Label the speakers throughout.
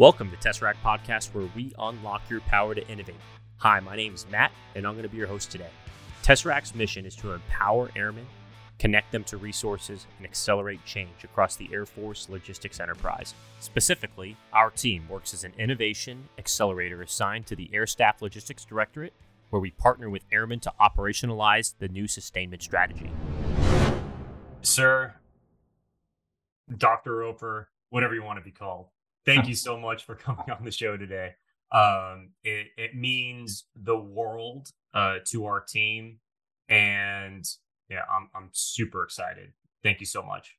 Speaker 1: Welcome to Tesseract Podcast, where we unlock your power to innovate. Hi, my name is Matt, and I'm going to be your host today. Tesseract's mission is to empower airmen, connect them to resources, and accelerate change across the Air Force logistics enterprise. Specifically, our team works as an innovation accelerator assigned to the Air Staff Logistics Directorate, where we partner with airmen to operationalize the new sustainment strategy. Sir, Dr. Roper, whatever you want to be called thank you so much for coming on the show today. Um, it, it means the world uh, to our team. And yeah, I'm, I'm super excited. Thank you so much.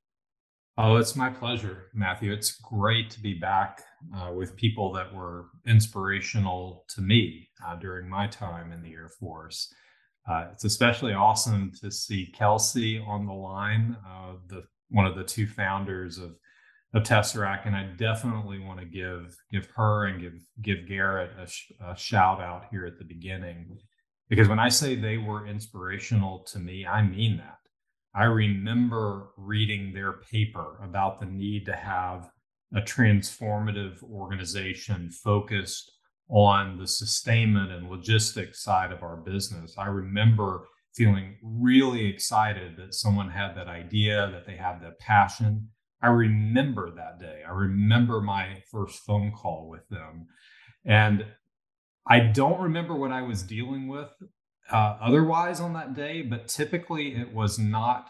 Speaker 2: Oh, it's my pleasure, Matthew. It's great to be back uh, with people that were inspirational to me uh, during my time in the Air Force. Uh, it's especially awesome to see Kelsey on the line, uh, the one of the two founders of of Tesseract, and I definitely want to give give her and give give Garrett a, sh- a, shout out here at the beginning, because when I say they were inspirational to me, I mean that. I remember reading their paper about the need to have a transformative organization focused on the sustainment and logistics side of our business. I remember feeling really excited that someone had that idea, that they had that passion I remember that day. I remember my first phone call with them. And I don't remember what I was dealing with uh, otherwise on that day, but typically it was not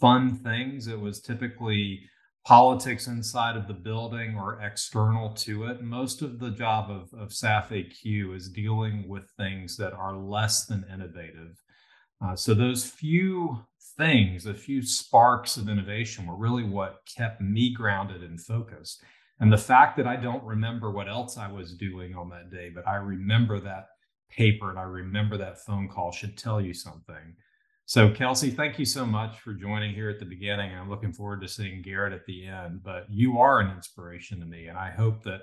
Speaker 2: fun things. It was typically politics inside of the building or external to it. Most of the job of, of SAF AQ is dealing with things that are less than innovative. Uh, so those few things, a few sparks of innovation were really what kept me grounded and focused. And the fact that I don't remember what else I was doing on that day, but I remember that paper and I remember that phone call should tell you something. So, Kelsey, thank you so much for joining here at the beginning. I'm looking forward to seeing Garrett at the end. But you are an inspiration to me. And I hope that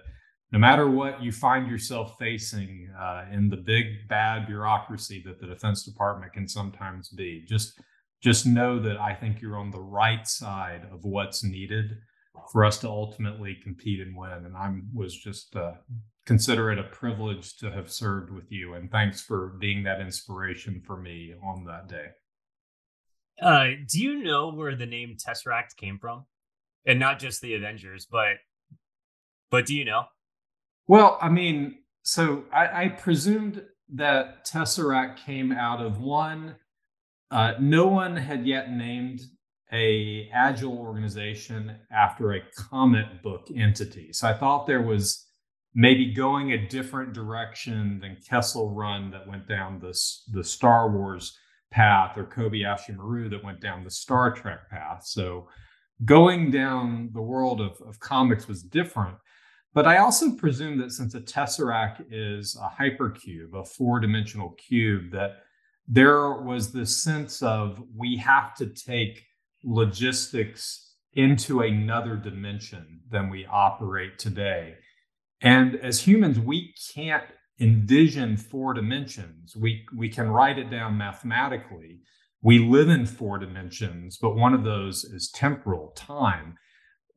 Speaker 2: no matter what you find yourself facing uh, in the big bad bureaucracy that the Defense Department can sometimes be, just just know that I think you're on the right side of what's needed for us to ultimately compete and win. And I was just uh, consider it a privilege to have served with you. And thanks for being that inspiration for me on that day.
Speaker 1: Uh, do you know where the name Tesseract came from? And not just the Avengers, but but do you know?
Speaker 2: Well, I mean, so I, I presumed that Tesseract came out of one uh, no one had yet named a agile organization after a comic book entity. So I thought there was maybe going a different direction than Kessel Run that went down this the Star Wars path or Kobayashi Maru that went down the Star Trek path. So going down the world of, of comics was different. But I also presume that since a tesseract is a hypercube, a four-dimensional cube, that there was this sense of we have to take logistics into another dimension than we operate today. And as humans, we can't envision four dimensions. We, we can write it down mathematically. We live in four dimensions, but one of those is temporal, time.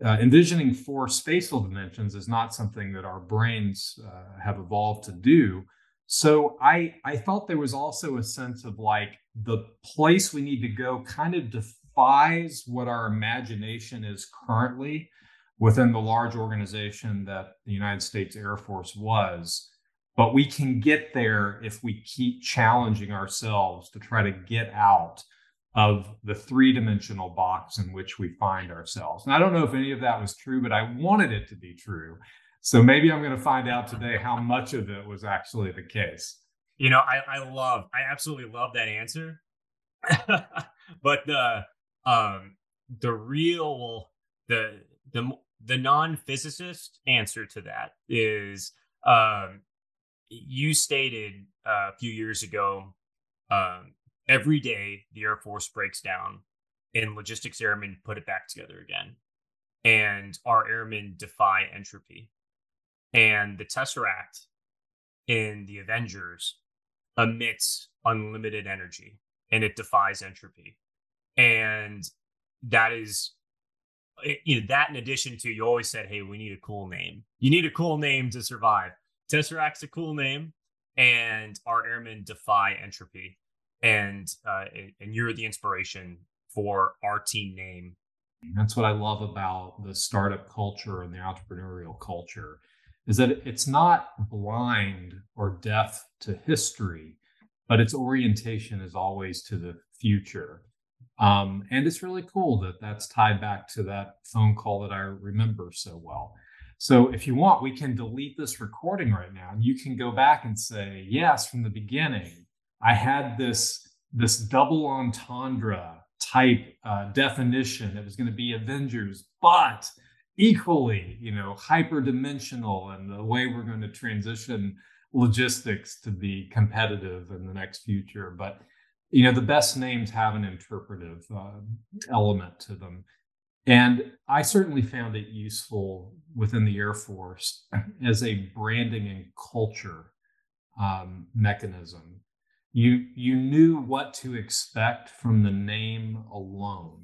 Speaker 2: Uh, envisioning four spatial dimensions is not something that our brains uh, have evolved to do. So I I thought there was also a sense of like the place we need to go kind of defies what our imagination is currently within the large organization that the United States Air Force was. But we can get there if we keep challenging ourselves to try to get out of the three dimensional box in which we find ourselves. And I don't know if any of that was true, but I wanted it to be true. So maybe I'm going to find out today how much of it was actually the case.
Speaker 1: You know, I, I love, I absolutely love that answer. but the um the real the the the non-physicist answer to that is um you stated uh, a few years ago um every day the air force breaks down and logistics airmen put it back together again and our airmen defy entropy and the Tesseract in the Avengers emits unlimited energy and it defies entropy. And that is eh, you know that in addition to you always said, hey, we need a cool name. You need a cool name to survive. Tesseract's a cool name, and our airmen defy entropy. And uh, and you're the inspiration for our team name.
Speaker 2: That's what I love about the startup culture and the entrepreneurial culture is that it's not blind or deaf to history, but its orientation is always to the future. Um, and it's really cool that that's tied back to that phone call that I remember so well. So if you want, we can delete this recording right now and you can go back and say, yes, from the beginning, I had this, this double entendre type uh, definition. that was going to be Avengers, but equally, you know, hyperdimensional and the way we're going to transition logistics to be competitive in the next future. But you know, the best names have an interpretive uh, element to them. And I certainly found it useful within the Air Force as a branding and culture um, mechanism you you knew what to expect from the name alone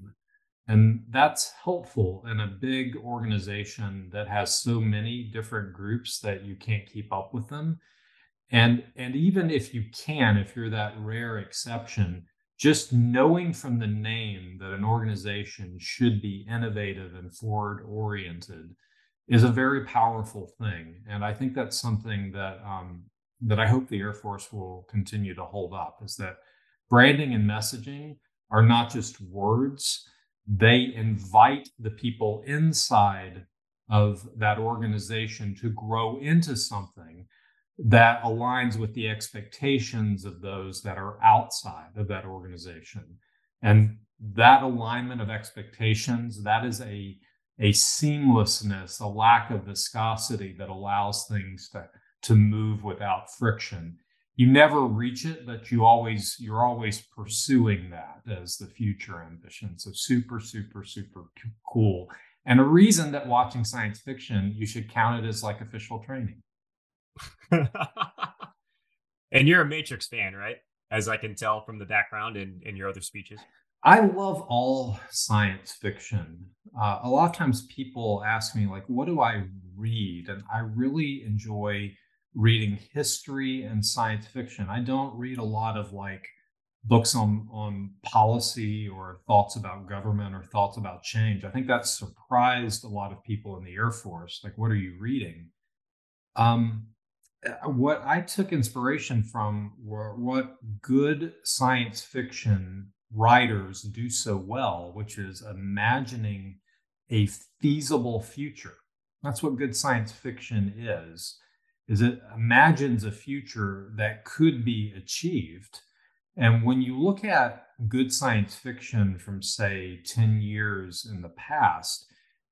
Speaker 2: and that's helpful in a big organization that has so many different groups that you can't keep up with them. And and even if you can if you're that rare exception just knowing from the name that an organization should be innovative and forward oriented is a very powerful thing. And i think that's something that um, that I hope the Air Force will continue to hold up is that branding and messaging are not just words, they invite the people inside of that organization to grow into something that aligns with the expectations of those that are outside of that organization. And that alignment of expectations, that is a, a seamlessness, a lack of viscosity that allows things to to move without friction you never reach it but you always you're always pursuing that as the future ambition. So super super super cool. And a reason that watching science fiction you should count it as like official training.
Speaker 1: And you're a matrix fan right? As i can tell from the background in, in your other speeches.
Speaker 2: I love all science fiction. Uh, a lot of times people ask me like what do i read? And i really enjoy reading history and science fiction. I don't read a lot of like books on on policy or thoughts about government or thoughts about change. I think that surprised a lot of people in the Air Force. Like, what are you reading? Um, what I took inspiration from were what good science fiction writers do so well, which is imagining a feasible future. That's what good science fiction is is it imagines a future that could be achieved. And when you look at good science fiction from, say, 10 years in the past,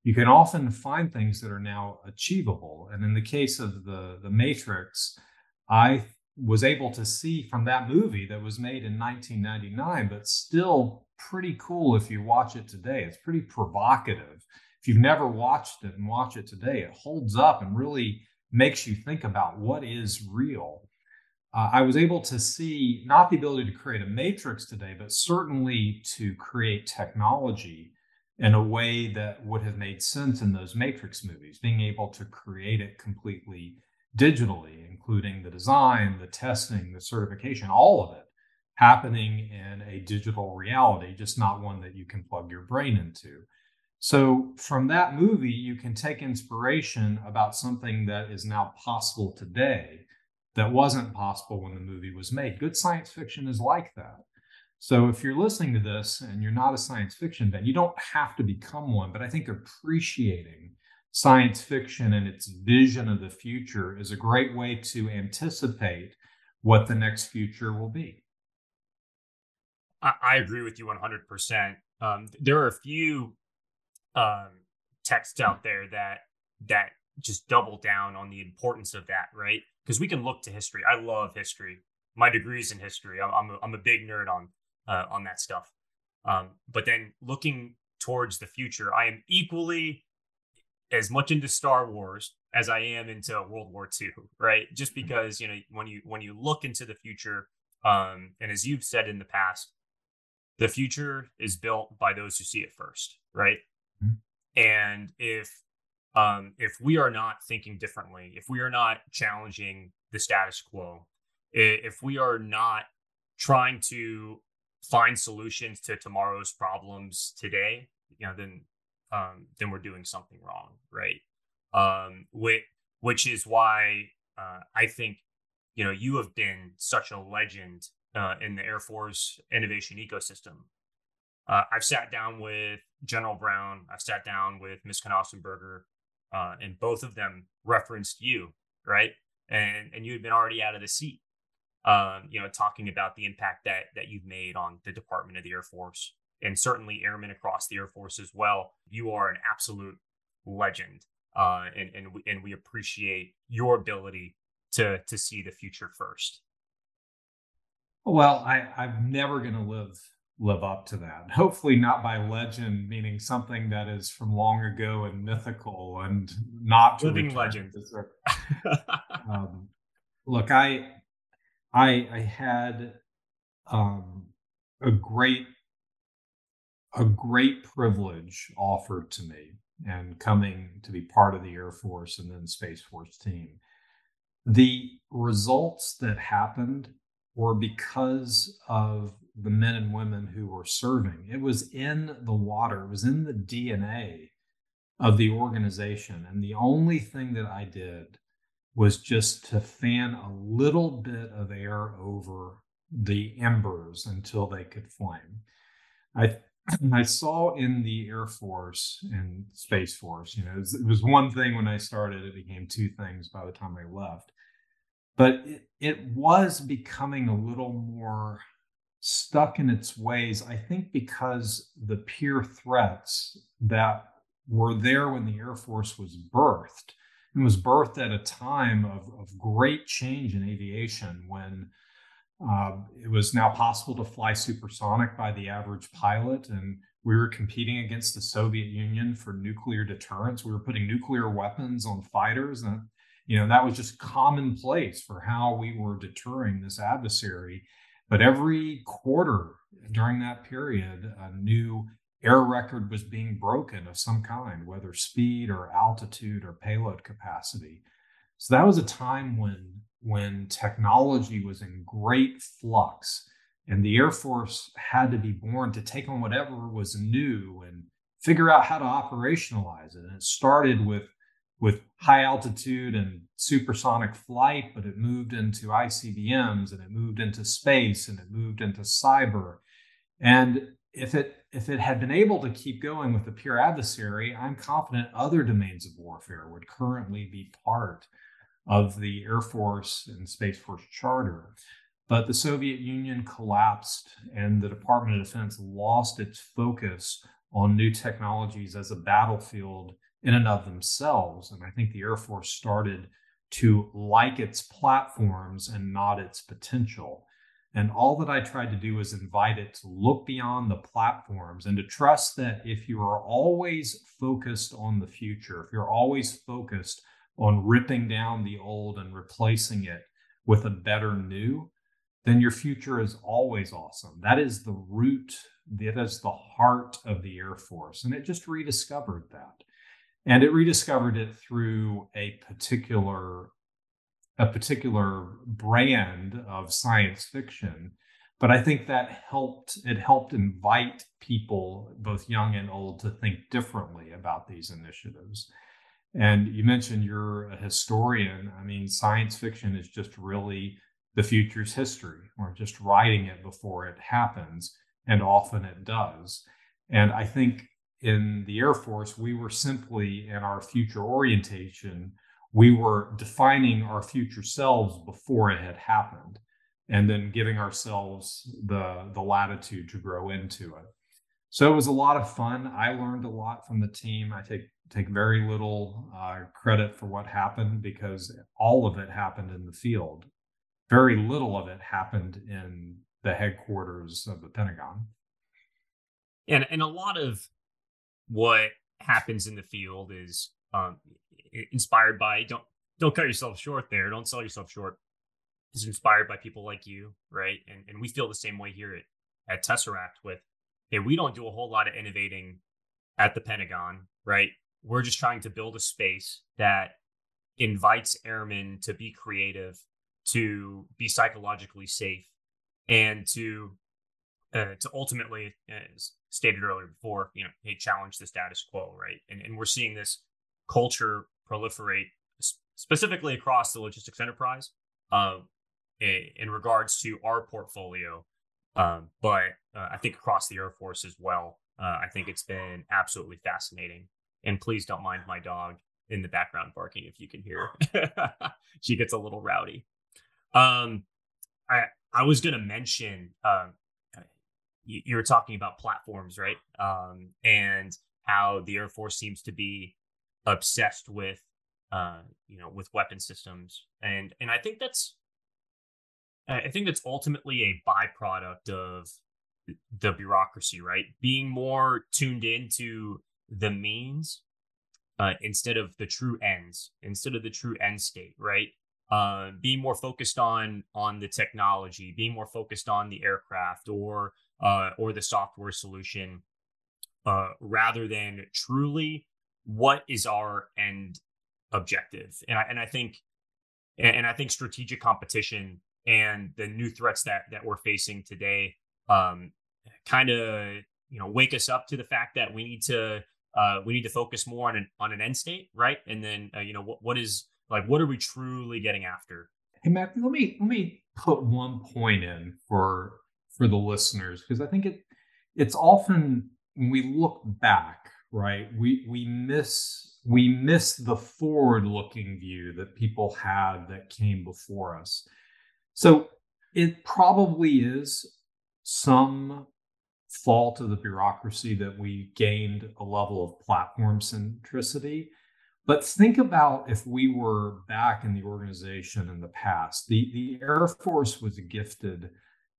Speaker 2: you can often find things that are now achievable. And in the case of the, the Matrix, I was able to see from that movie that was made in 1999, but still pretty cool if you watch it today. It's pretty provocative. If you've never watched it and watch it today, it holds up and really makes you think about what is real. Uh, I was able to see not the ability to create a matrix today, but certainly to create technology in a way that would have made sense in those matrix movies, being able to create it completely digitally, including the design, the testing, the certification, all of it happening in a digital reality, just not one that you can plug your brain into. So from that movie, you can take inspiration about something that is now possible today that wasn't possible when the movie was made. Good science fiction is like that. So if you're listening to this and you're not a science fiction fan, you don't have to become one, but I think appreciating science fiction and its vision of the future is a great way to anticipate what the next future will be.
Speaker 1: I, agree with you 100%. Um, there are a few um, texts out there that that just double down on the importance of that, right? Because we can look to history. I love history. My degree's in history. I'm I'm a, I'm a big nerd on uh, on that stuff. Um, but then looking towards the future, I am equally as much into Star Wars as I am into World War II, right? Just mm-hmm. because you know when you when you look into the future, um, and as you've said in the past, the future is built by those who see it first, right? And if um, if we are not thinking differently, if we are not challenging the status quo, if we are not trying to find solutions to tomorrow's problems today, you know, then um, then we're doing something wrong, right? Um, which which is why uh, I think you know you have been such a legend uh, in the Air Force innovation ecosystem. Uh, I've sat down with General Brown. I've sat down with Ms. Knausenberger, uh, and both of them referenced you, right? And and you had been already out of the seat, um, you know, talking about the impact that that you've made on the Department of the Air Force, and certainly airmen across the Air Force as well. You are an absolute legend, uh, and and we, and we appreciate your ability to to see the future first.
Speaker 2: Well, I, I'm never going to live live up to that. Hopefully, not by legend, meaning something that is from long ago and mythical, and not
Speaker 1: living legend.
Speaker 2: um, look, I, I, I had um, a great, a great privilege offered to me, and coming to be part of the Air Force and then Space Force team. The results that happened were because of the men and women who were serving. It was in the water, it was in the DNA of the organization. And the only thing that I did was just to fan a little bit of air over the embers until they could flame. I I saw in the Air Force and Space Force, you know, it was, it was, one thing when I started, it became two things by the time I left. But it, it was becoming a little more stuck in its ways, I think because the peer threats that were there when the Air Force was birthed, and was birthed at a time of, of great change in aviation when uh, it was now possible to fly supersonic by the average pilot. And we were competing against the Soviet Union for nuclear deterrence. We were putting nuclear weapons on fighters. And, you know, that was just commonplace for how we were deterring this adversary. But every quarter during that period, a new air record was being broken of some kind, whether speed or altitude or payload capacity. So that was a time when when technology was in great flux and the Air Force had to be born to take on whatever was new and figure out how to operationalize it. And it started with with high altitude and supersonic flight, but it moved into ICBMs and it moved into space and it moved into cyber. And if it if it had been able to keep going with the peer adversary, I'm confident other domains of warfare would currently be part of the Air Force and Space Force charter. But the Soviet Union collapsed and the Department of Defense lost its focus on new technologies as a battlefield in and of themselves. And I think the Air Force started to like its platforms and not its potential. And all that I tried to do was invite it to look beyond the platforms and to trust that if you are always focused on the future, if you're always focused on ripping down the old and replacing it with a better new, then your future is always awesome. That is the root, that is the heart of the Air Force. And it just rediscovered that and it rediscovered it through a particular a particular brand of science fiction. But i think that helped it helped invite people both young and old to think differently about these initiatives. And you mentioned you're a historian. I mean science fiction is just really the future's history. We're just writing it before it happens and often it does. And i think in the Air Force, we were simply in our future orientation, we were defining our future selves before it had happened and then giving ourselves the, the latitude to grow into it. So it was a lot of fun. I learned a lot from the team. I take take very little uh, credit for what happened because all of it happened in the field. Very little of it happened in the headquarters of the Pentagon.
Speaker 1: And and a lot of what happens in the field is um, inspired by don't don't cut yourself short there. Don't sell yourself short. Is inspired by people like you right? And and we feel the same way here at, at tesseract with hey we don't do a whole lot of innovating at the Pentagon, right? We're just trying to build a space that invites airmen to be creative, to be psychologically safe, and to uh, to ultimately, as stated earlier before, you know, hey, challenge the status quo, right? And and we're seeing this culture proliferate specifically across the logistics enterprise uh, in regards to our portfolio, um, but uh, I think across the Air Force as well. Uh, I think it's been absolutely fascinating. And please don't mind my dog in the background barking if you can hear. she gets a little rowdy. Um, I I was going to mention um, you, you, were talking about platforms, right? Um, and how the Air Force seems to be obsessed with uh, you know with weapon systems, and and I think that's I think that's ultimately a byproduct of the bureaucracy, right? Being more tuned into the means uh, instead of the true ends, instead of the true end state, right? Uh, being more focused on on the technology, being more focused on the aircraft or uh, or the software solution, uh, rather than truly what is our end objective. And I and I think and I think strategic competition and the new threats that that we're facing today um, kind of you know wake us up to the fact that we need to uh, we need to focus more on an on an end state, right? And then uh, you know what what is like what are we truly getting after?
Speaker 2: Hey Matt, let me let me put one point in for for the listeners because I think it it's often when we look back, right? We we miss we miss the forward looking view that people had that came before us. So it probably is some fault of the bureaucracy that we gained a level of platform centricity. But think about if we were back in the organization in the past. The, the Air Force was gifted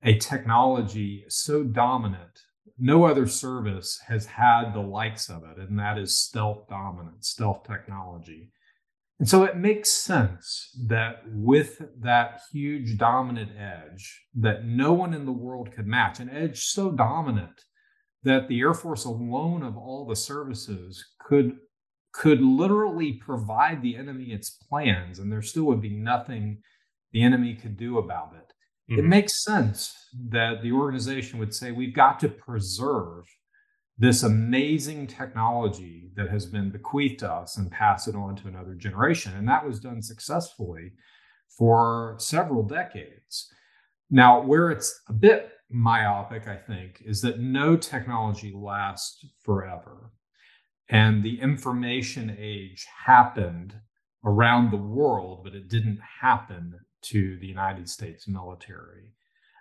Speaker 2: a technology so dominant, no other service has had the likes of it, and that is stealth dominance, stealth technology. And so it makes sense that with that huge dominant edge that no one in the world could match, an edge so dominant that the Air Force alone of all the services could could literally provide the enemy its plans and there still would be nothing the enemy could do about it. Mm-hmm. It makes sense that the organization would say we've got to preserve this amazing technology that has been bequeathed to us and pass it on to another generation. And that was done successfully for several decades. Now, where it's a bit myopic, I think, is that no technology lasts forever. And the information age happened around the world, but it didn't happen to the United States military.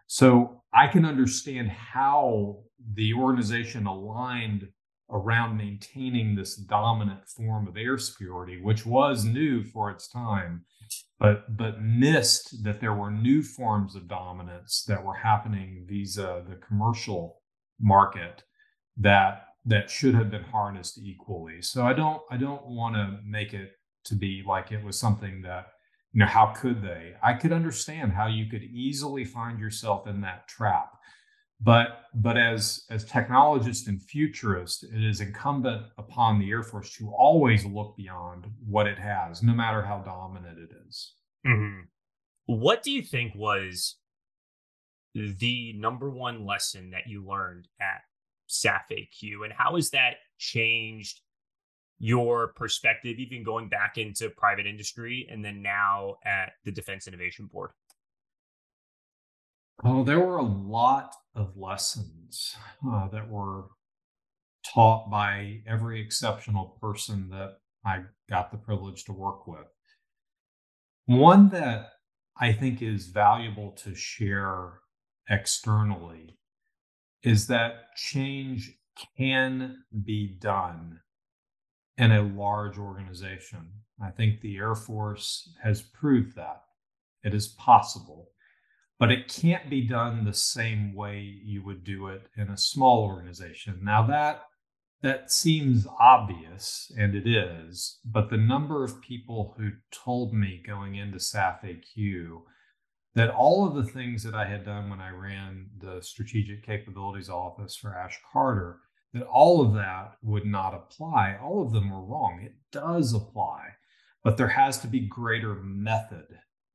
Speaker 2: So I can understand how the organization aligned around maintaining this dominant form of air superiority, which was new for its time, but but missed that there were new forms of dominance that were happening via the commercial market that that should have been harnessed equally. So I don't I don't want to make it to be like it was something that you know how could they i could understand how you could easily find yourself in that trap but but as as technologists and futurists it is incumbent upon the air force to always look beyond what it has no matter how dominant it is.
Speaker 1: Mm-hmm. what do you think was the number one lesson that you learned at SAF AQ and how has that changed your perspective, even going back into private industry and then now at the Defense Innovation Board?
Speaker 2: Oh, there were a lot of lessons uh, that were taught by every exceptional person that I got the privilege to work with. One that I think is valuable to share externally is that change can be done in a large organization. I think the Air Force has proved that it is possible, but it can't be done the same way you would do it in a small organization. Now that that seems obvious, and it is, but the number of people who told me going into SAF AQ that all of the things that I had done when I ran the Strategic Capabilities Office for Ash Carter that all of that would not apply. All of them were wrong. It does apply, but there has to be greater method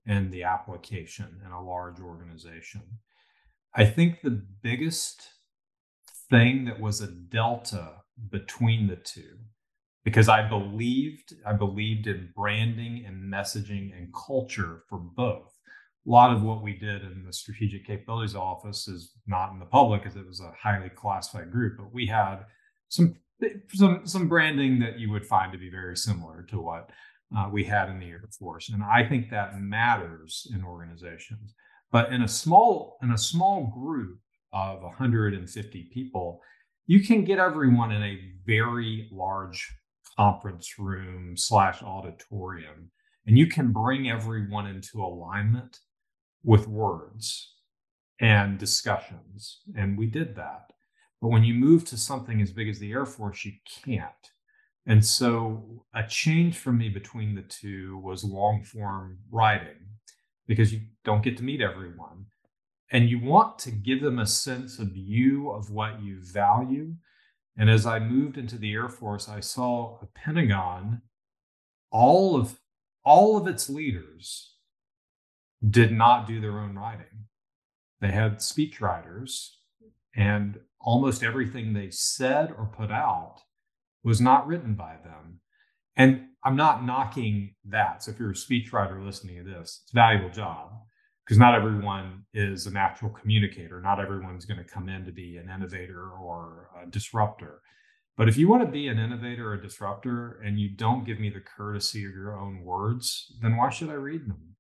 Speaker 2: in the application in a large organization. I think the biggest thing that was a delta between the two because I believed I believed in branding and messaging and culture for both. A lot of what we did in the strategic capabilities office is not in the public because it was a highly classified group, but we had some some some branding that you would find to be very similar to what uh, we had in the Air Force, and I think that matters in organizations. But in a small in a small group of 150 people, you can get everyone in a very large conference room slash auditorium, and you can bring everyone into alignment with words and discussions. And we did that. But when you move to something as big as the Air Force, you can't. And so a change for me between the two was long form writing because you don't get to meet everyone. And you want to give them a sense of you, of what you value. And as I moved into the Air Force, I saw a Pentagon, all of all of its leaders did not do their own writing. They had speechwriters, and almost everything they said or put out was not written by them. And I'm not knocking that. So if you're a speechwriter listening to this, it's a valuable job because not everyone is a natural communicator. Not everyone's going to come in to be an innovator or a disruptor. But if you want to be an innovator or a disruptor and you don't give me the courtesy of your own words, then why should I read them?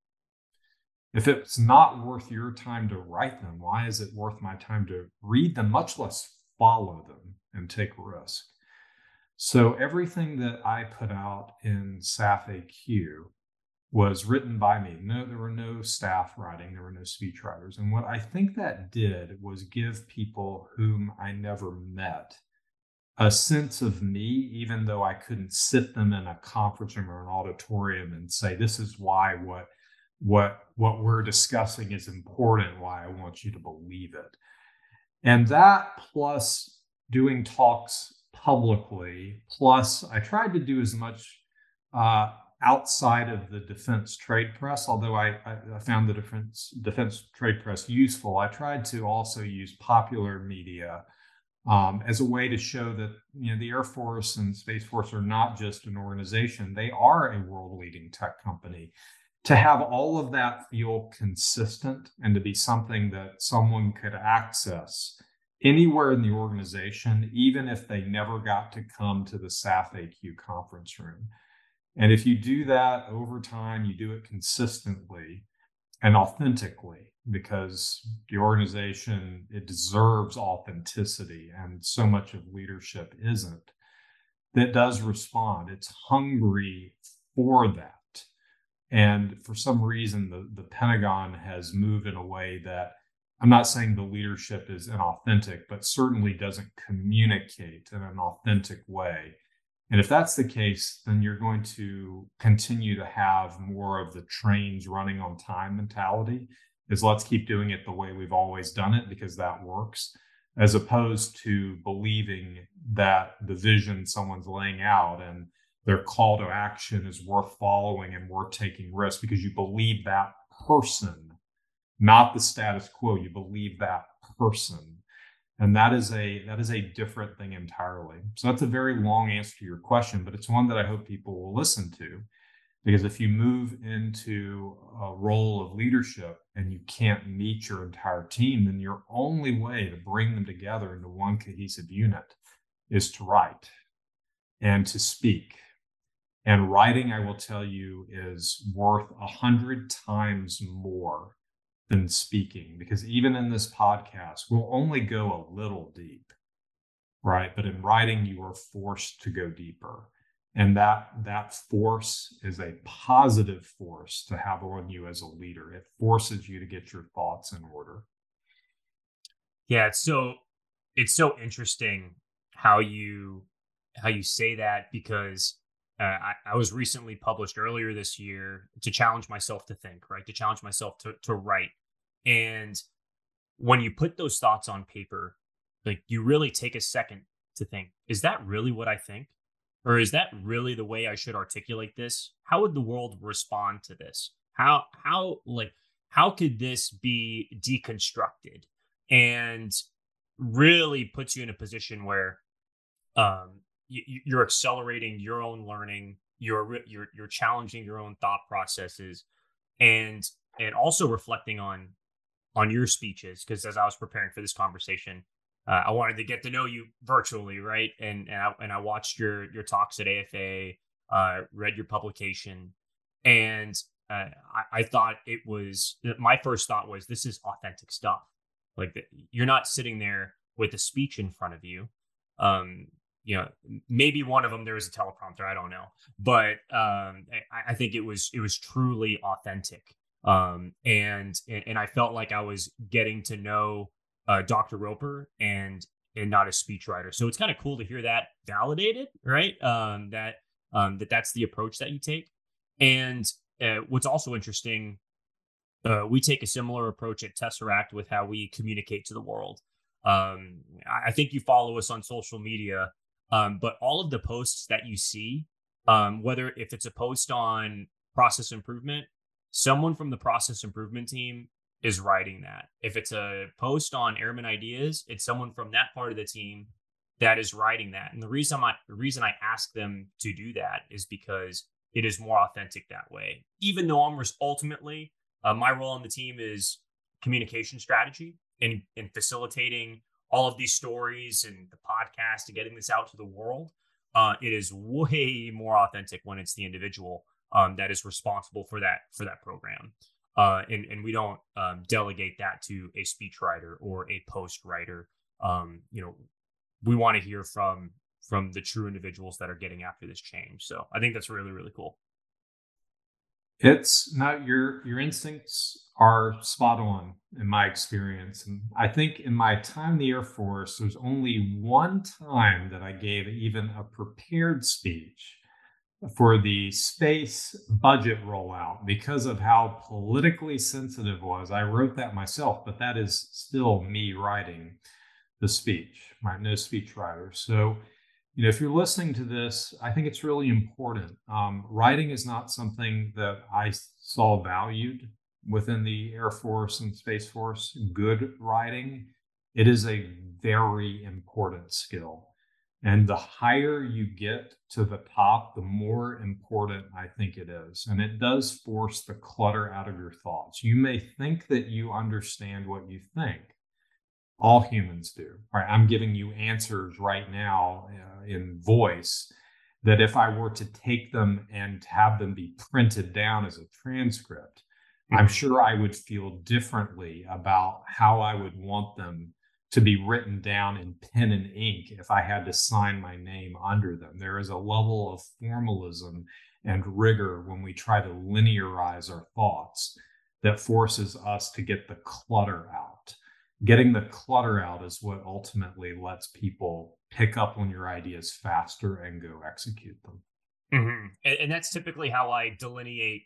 Speaker 2: If it's not worth your time to write them, why is it worth my time to read them, much less follow them and take risk? So everything that I put out in SAF AQ was written by me. No, there were no staff writing, there were no speech writers. And what I think that did was give people whom I never met a sense of me, even though I couldn't sit them in a conference room or an auditorium and say, this is why what what what we're discussing is important, why I want you to believe it. And that plus doing talks publicly. Plus, I tried to do as much uh, outside of the defense trade press, although I, I, found the defense defense trade press useful. I tried to also use popular media um, as a way to show that you know the Air Force and Space Force are not just an organization; they are a world-leading tech company. To have all of that feel consistent and to be something that someone could access anywhere in the organization, even if they never got to come to the SAF AQ conference room. And if you do that over time, you do it consistently and authentically because the organization it deserves authenticity and so much of leadership isn't that does respond it's hungry for that and for some reason the, the pentagon has moved in a way that I'm not saying the leadership is inauthentic, but certainly doesn't communicate in an authentic way. And if that's the case, then you're going to continue to have more of the trains running on time mentality is let's keep doing it the way we've always done it because that works, as opposed to believing that the vision someone's laying out and their call to action is worth following and worth taking risks because you believe that person not the status quo. You believe that person. And that is a that is a different thing entirely. So that's a very long answer to your question, but it's one that I hope people will listen to. Because if you move into a role of leadership and you can't meet your entire team, then your only way to bring them together into one cohesive unit is to write and to speak. And writing, I will tell you, is worth a hundred times more than speaking because even in this podcast we'll only go a little deep right? But in writing you are forced to go deeper. And that that force is a positive force to have on you as a leader. It forces you to get your thoughts in order.
Speaker 1: Yeah it's so it's so interesting how you how you say that because uh, I, I, was recently published earlier this year to challenge myself to think, right? To challenge myself to to write. And when you put those thoughts on paper, like you really take a second to think, is that really what I think? Or is that really the way I should articulate this? How would the world respond to this? How how like how could this be deconstructed and really puts you in a position where um you're accelerating your own learning you're you're you're challenging your own thought processes and and also reflecting on on your speeches because as I was preparing for this conversation, uh, I wanted to get to know you virtually, right? And and I, and I watched your your talks at AFA, uh, read your publication, and uh, I, I thought it was my first thought was this is authentic stuff. Like the, you're not sitting there with a speech in front of you. Um, you know, maybe one of them there was a teleprompter. I don't know, but um, I, I think it was it was truly authentic um, and and I felt like I was getting to know uh, Dr. Roper and and not a speechwriter. So it's kind of cool to hear that validated, right? Um, that um, that that's the approach that you take. And uh, what's also interesting, uh, we take a similar approach at Tesseract with how we communicate to the world. Um, I think you follow us on social media, um, but all of the posts that you see, um, whether if it's a post on process improvement someone from the process improvement team is writing that. If it's a post on Airman Ideas, it's someone from that part of the team that is writing that. And the reason I the reason I ask them to do that is because it is more authentic that way. Even though I'm ultimately uh, my role on the team is communication strategy and and facilitating all of these stories and the podcast and getting this out to the world. Uh, it is way more authentic when it's the individual um, that is responsible for that for that program. Uh, and and we don't um, delegate that to a speechwriter or a post writer. Um, you know, we want to hear from from the true individuals that are getting after this change. So I think that's really really cool.
Speaker 2: It's not your your instincts are spot on in my experience, and I think in my time in the Air Force, there's only one time that I gave even a prepared speech for the space budget rollout because of how politically sensitive it was. I wrote that myself, but that is still me writing the speech, my no speech writer. So, you know, if you're listening to this, I think it's really important. Um, writing is not something that I saw valued within the Air Force and Space Force. Good writing, it is a very important skill. And the higher you get to the top, the more important I think it is. And it does force the clutter out of your thoughts. You may think that you understand what you think. All humans do. Right? I'm giving you answers right now uh, in voice that if I were to take them and have them be printed down as a transcript, mm-hmm. I'm sure I would feel differently about how I would want them to be written down in pen and ink if I had to sign my name under them. There is a level of formalism and rigor when we try to linearize our thoughts that forces us to get the clutter out. Getting the clutter out is what ultimately lets people pick up on your ideas faster and go execute them.
Speaker 1: Mm-hmm. And, and that's typically how I delineate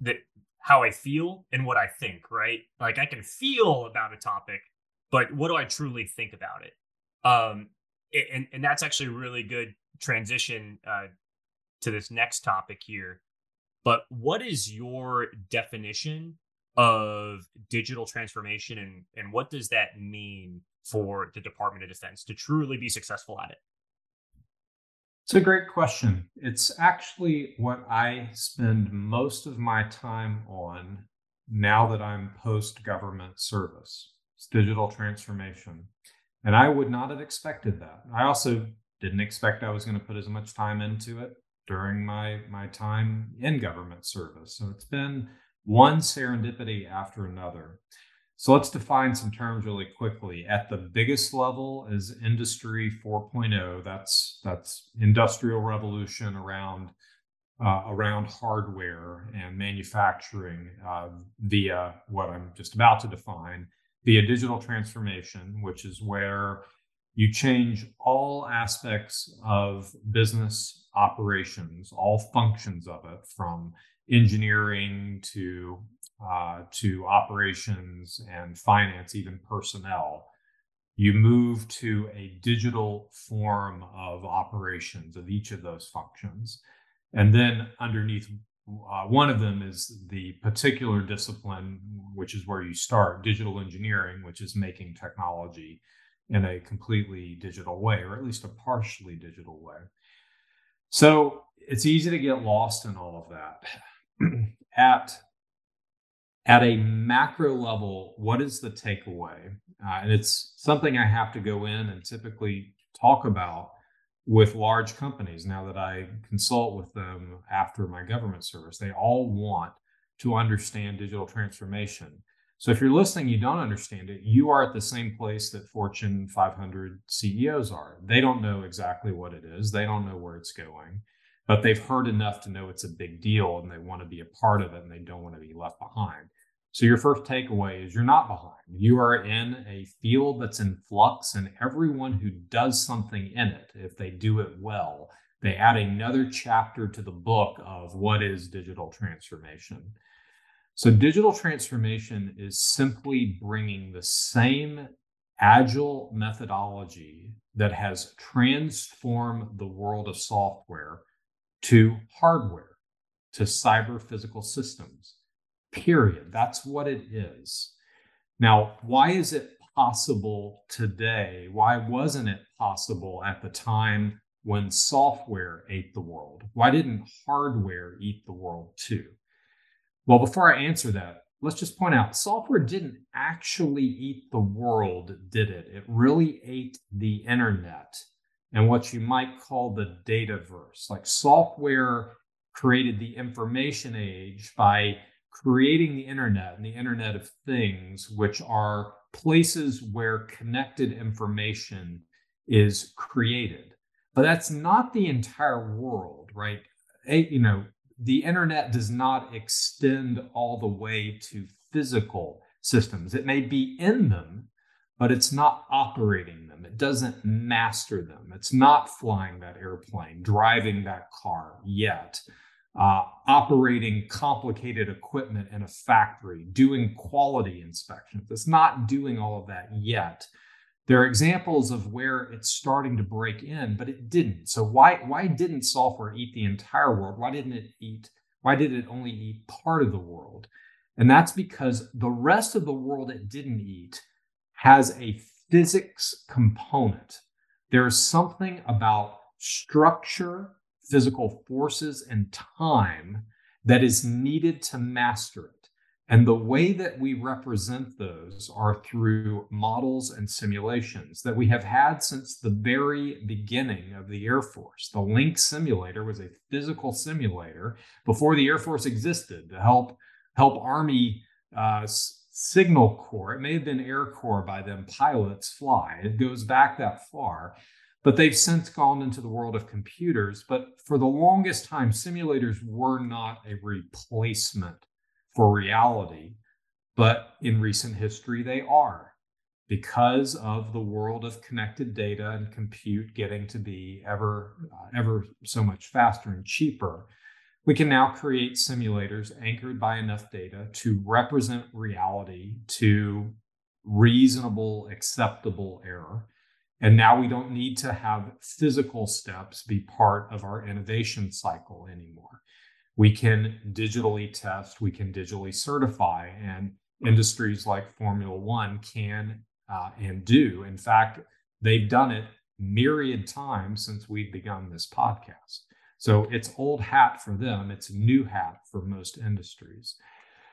Speaker 1: that how I feel and what I think, right? Like I can feel about a topic, but what do I truly think about it? Um, and and that's actually a really good transition uh, to this next topic here. But what is your definition of digital transformation, and and what does that mean for the Department of Defense to truly be successful at it?
Speaker 2: It's a great question. It's actually what I spend most of my time on now that I'm post government service. It's digital transformation. And I would not have expected that. I also didn't expect I was going to put as much time into it during my my time in government service. So it's been one serendipity after another. So let's define some terms really quickly. At the biggest level is industry 4.0. That's that's industrial revolution around uh, around hardware and manufacturing uh, via what I'm just about to define via digital transformation, which is where you change all aspects of business operations, all functions of it, from engineering to uh, to operations and finance, even personnel. you move to a digital form of operations of each of those functions. And then underneath uh, one of them is the particular discipline, which is where you start digital engineering, which is making technology in a completely digital way, or at least a partially digital way. So it's easy to get lost in all of that. at at a macro level, what is the takeaway? Uh, and it's something I have to go in and typically talk about with large companies now that I consult with them after my government service. They all want to understand digital transformation. So if you're listening, you don't understand it, you are at the same place that Fortune 500 CEOs are. They don't know exactly what it is, they don't know where it's going, but they've heard enough to know it's a big deal and they want to be a part of it and they don't want to be left behind. So your first takeaway is you're not behind. You are in a field that's in flux, and everyone who does something in it, if they do it well, they add another chapter to the book of what is digital transformation. So, digital transformation is simply bringing the same agile methodology that has transformed the world of software to hardware, to cyber physical systems period. That's what it is. Now, why is it possible today? Why wasn't it possible at the time when software ate the world? Why didn't hardware eat the world too? Well, before I answer that, let's just point out software didn't actually eat the world, did it? It really ate the internet and what you might call the dataverse. Like software created the information age by creating the internet and the internet of things, which are places where connected information is created. But that's not the entire world, right? You know, the internet does not extend all the way to physical systems. It may be in them, but it's not operating them. It doesn't master them. It's not flying that airplane, driving that car yet uh, operating complicated equipment in a factory, doing quality inspections. It's not doing all of that yet. There are examples of where it's starting to break in, but it didn't. So why why didn't software eat the entire world? Why didn't it eat? Why did it only eat part of the world? And that's because the rest of the world it didn't eat has a physics component. There is something about structure physical forces and time that is needed to master it. And the way that we represent those are through models and simulations that we have had since the very beginning of the Air Force. The Link simulator was a physical simulator before the Air Force existed to help help Army uh, Signal Corps. It may have been Air Corps by them pilots fly. It goes back that far. But they've since gone into the world of computers. But for the longest time, simulators were not a replacement for reality. But in recent history, they are because of the world of connected data and compute getting to be ever, uh, ever so much faster and cheaper. We can now create simulators anchored by enough data to represent reality to reasonable, acceptable error and now we don't need to have physical steps be part of our innovation cycle anymore. We can digitally test, we can digitally certify, and industries like Formula One can uh, and do. In fact, they've done it myriad times since we've begun this podcast. So it's old hat for them, it's new hat for most industries.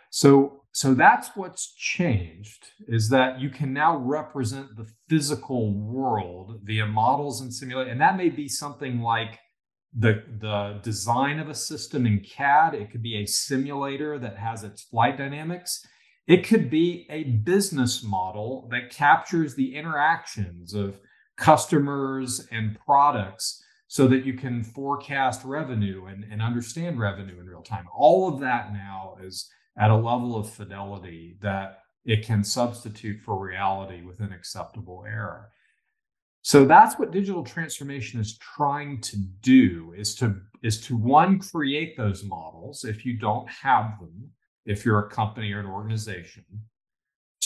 Speaker 2: So, so that's what's changed is that you can now represent the physical world via models and simulate, and that may be something like the the design of a system in CAD. It could be a simulator that has its flight dynamics. It could be a business model that captures the interactions of customers and products so that you can forecast revenue and, and understand revenue in real time. All of that now is at a level of fidelity that it can substitute for reality with an acceptable error. So that's what digital transformation is trying to do is to is to one create those models if you don't have them if you're a company or an organization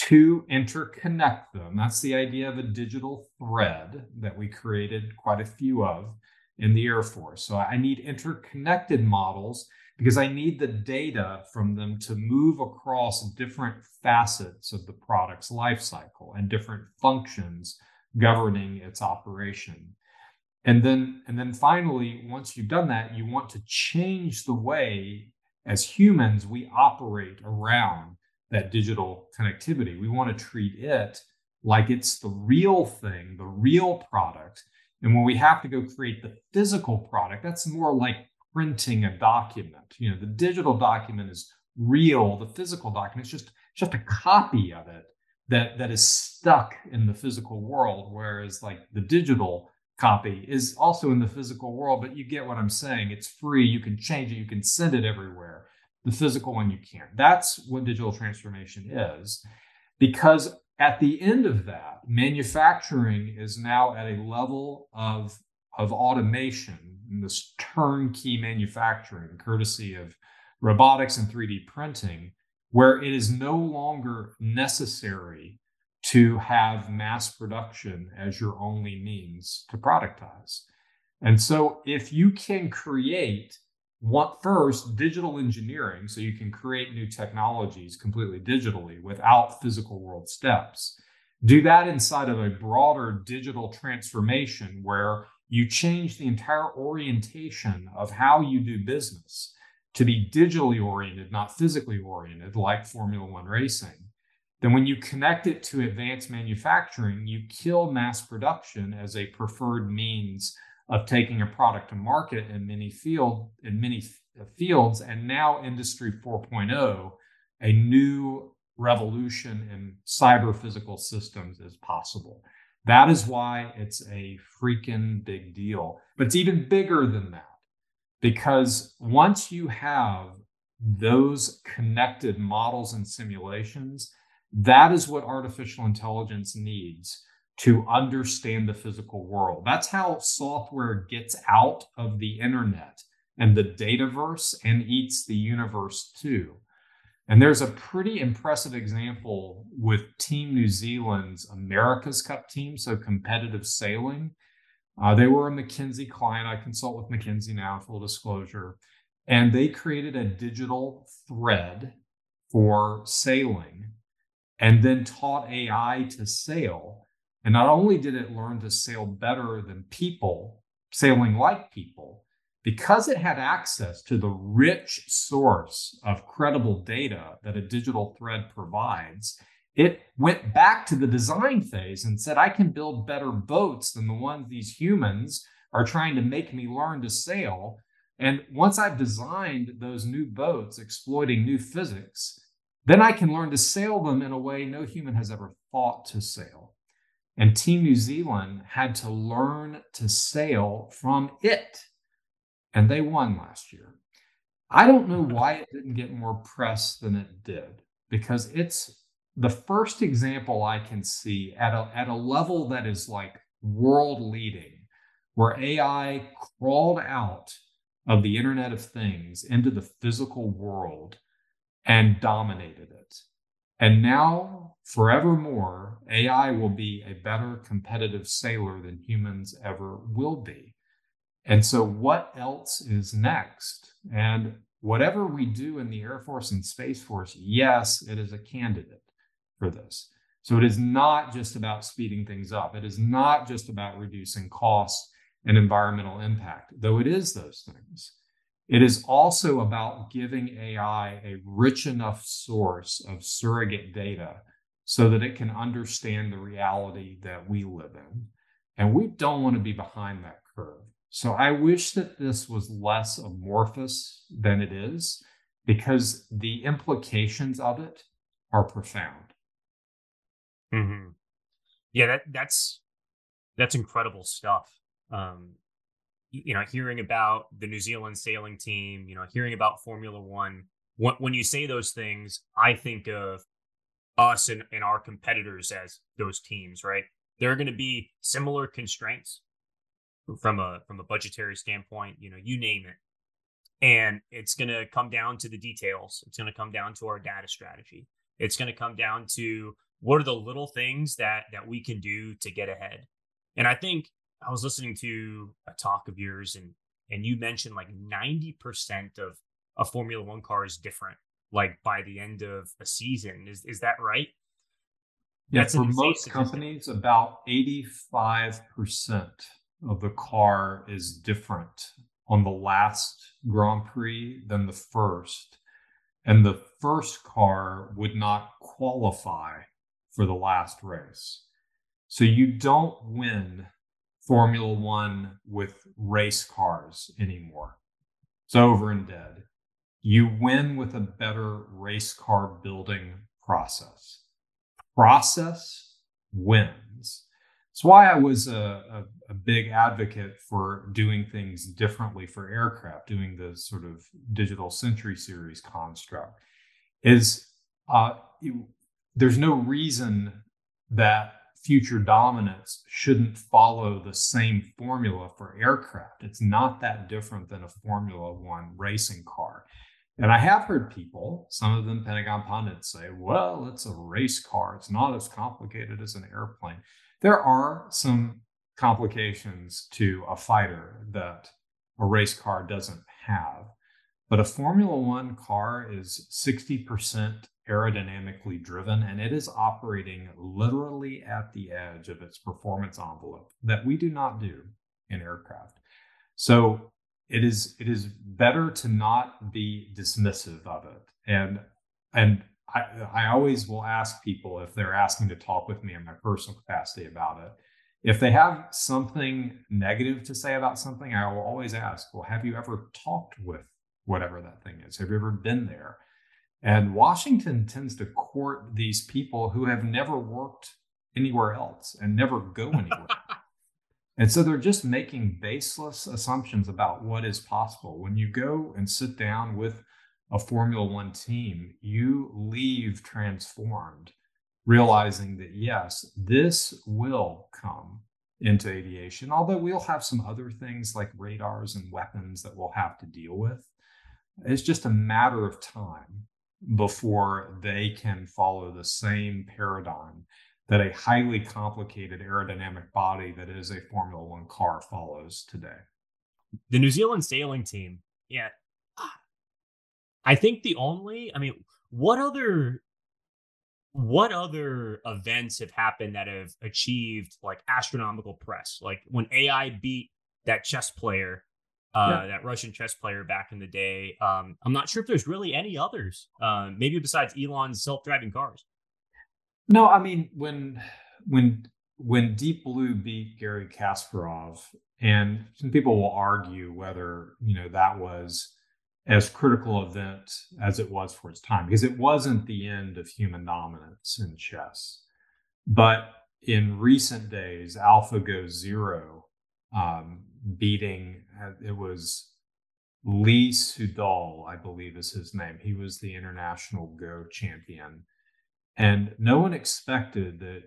Speaker 2: to interconnect them. That's the idea of a digital thread that we created quite a few of in the Air Force. So I need interconnected models because I need the data from them to move across different facets of the product's life cycle and different functions governing its operation. And then, and then finally, once you've done that, you want to change the way as humans we operate around that digital connectivity. We want to treat it like it's the real thing, the real product. And when we have to go create the physical product, that's more like printing a document. You know, the digital document is real. The physical document is just just a copy of it that that is stuck in the physical world. Whereas like the digital copy is also in the physical world, but you get what I'm saying. It's free. You can change it. You can send it everywhere. The physical one you can't. That's what digital transformation is, because at the end of that, manufacturing is now at a level of of automation this turnkey manufacturing, courtesy of robotics and 3D printing, where it is no longer necessary to have mass production as your only means to productize. And so, if you can create what first? Digital engineering, so you can create new technologies completely digitally without physical world steps, do that inside of a broader digital transformation where you change the entire orientation of how you do business to be digitally oriented, not physically oriented, like Formula One racing, then when you connect it to advanced manufacturing, you kill mass production as a preferred means of taking a product to market in many field in many uh, fields. And now Industry 4.0, a new revolution in cyber physical systems is possible. That is why it's a freaking big deal. But it's even bigger than that because once you have those connected models and simulations, that is what artificial intelligence needs to understand the physical world. That's how software gets out of the internet and the dataverse and eats the universe too. And there's a pretty impressive example with Team New Zealand's America's Cup team, so competitive sailing. Uh, they were a McKinsey client. I consult with McKinsey now, full disclosure. And they created a digital thread for sailing and then taught AI to sail. And not only did it learn to sail better than people, sailing like people, because it had access to the rich source of credible data that a digital thread provides, it went back to the design phase and said, I can build better boats than the ones these humans are trying to make me learn to sail. And once I've designed those new boats exploiting new physics, then I can learn to sail them in a way no human has ever thought to sail. And Team New Zealand had to learn to sail from it and they won last year. I don't know why it didn't get more press than it did because it's the first example I can see at a, at a level that is like world leading, where AI crawled out of the Internet of Things into the physical world and dominated it. And now, forevermore, AI will be a better competitive sailor than humans ever will be. And so, what else is next? And whatever we do in the Air Force and Space Force, yes, it is a candidate for this. So, it is not just about speeding things up, it is not just about reducing cost and environmental impact, though it is those things. It is also about giving AI a rich enough source of surrogate data so that it can understand the reality that we live in. And we don't want to be behind that curve. So I wish that this was less amorphous than it is because the implications of it are profound.
Speaker 1: Mm-hmm. Yeah, that that's that's incredible stuff. Um, you know, hearing about the New Zealand sailing team, you know, hearing about Formula One. When, when you say those things, I think of us and, and our competitors as those teams, right? There are going to be similar constraints from a from a budgetary standpoint, you know, you name it. And it's going to come down to the details. It's going to come down to our data strategy. It's going to come down to what are the little things that that we can do to get ahead. And I think I was listening to a talk of yours and and you mentioned like 90% of a Formula 1 car is different like by the end of a season. Is is that right?
Speaker 2: Yeah, That's for most companies, about 85% of the car is different on the last Grand Prix than the first. And the first car would not qualify for the last race. So you don't win Formula One with race cars anymore. It's over and dead. You win with a better race car building process. Process wins. That's why I was a, a, a, big advocate for doing things differently for aircraft, doing the sort of digital century series construct. Is uh, you, there's no reason that future dominance shouldn't follow the same formula for aircraft. It's not that different than a Formula One racing car. And I have heard people, some of them Pentagon pundits, say, well, it's a race car. It's not as complicated as an airplane. There are some complications to a fighter that a race car doesn't have. But a Formula One car is 60% aerodynamically driven and it is operating literally at the edge of its performance envelope that we do not do in aircraft. So it is it is better to not be dismissive of it. And and I, I always will ask people if they're asking to talk with me in my personal capacity about it. If they have something negative to say about something i will always ask well have you ever talked with whatever that thing is? Have you ever been there? And washington tends to court these people who have never worked anywhere else and never go anywhere And so they're just making baseless assumptions about what is possible. When you go and sit down with a Formula One team, you leave transformed, realizing that yes, this will come into aviation, although we'll have some other things like radars and weapons that we'll have to deal with. It's just a matter of time before they can follow the same paradigm that a highly complicated aerodynamic body that is a Formula One car follows today.
Speaker 1: The New Zealand sailing team, yeah. I think the only, I mean, what other what other events have happened that have achieved like astronomical press? Like when AI beat that chess player, uh, yeah. that Russian chess player back in the day. Um, I'm not sure if there's really any others, uh, maybe besides Elon's self-driving cars.
Speaker 2: No, I mean when when when Deep Blue beat Garry Kasparov, and some people will argue whether you know that was as critical event as it was for its time because it wasn't the end of human dominance in chess. But in recent days, AlphaGo Zero um, beating it was Lee Sedol, I believe is his name. He was the international Go champion and no one expected that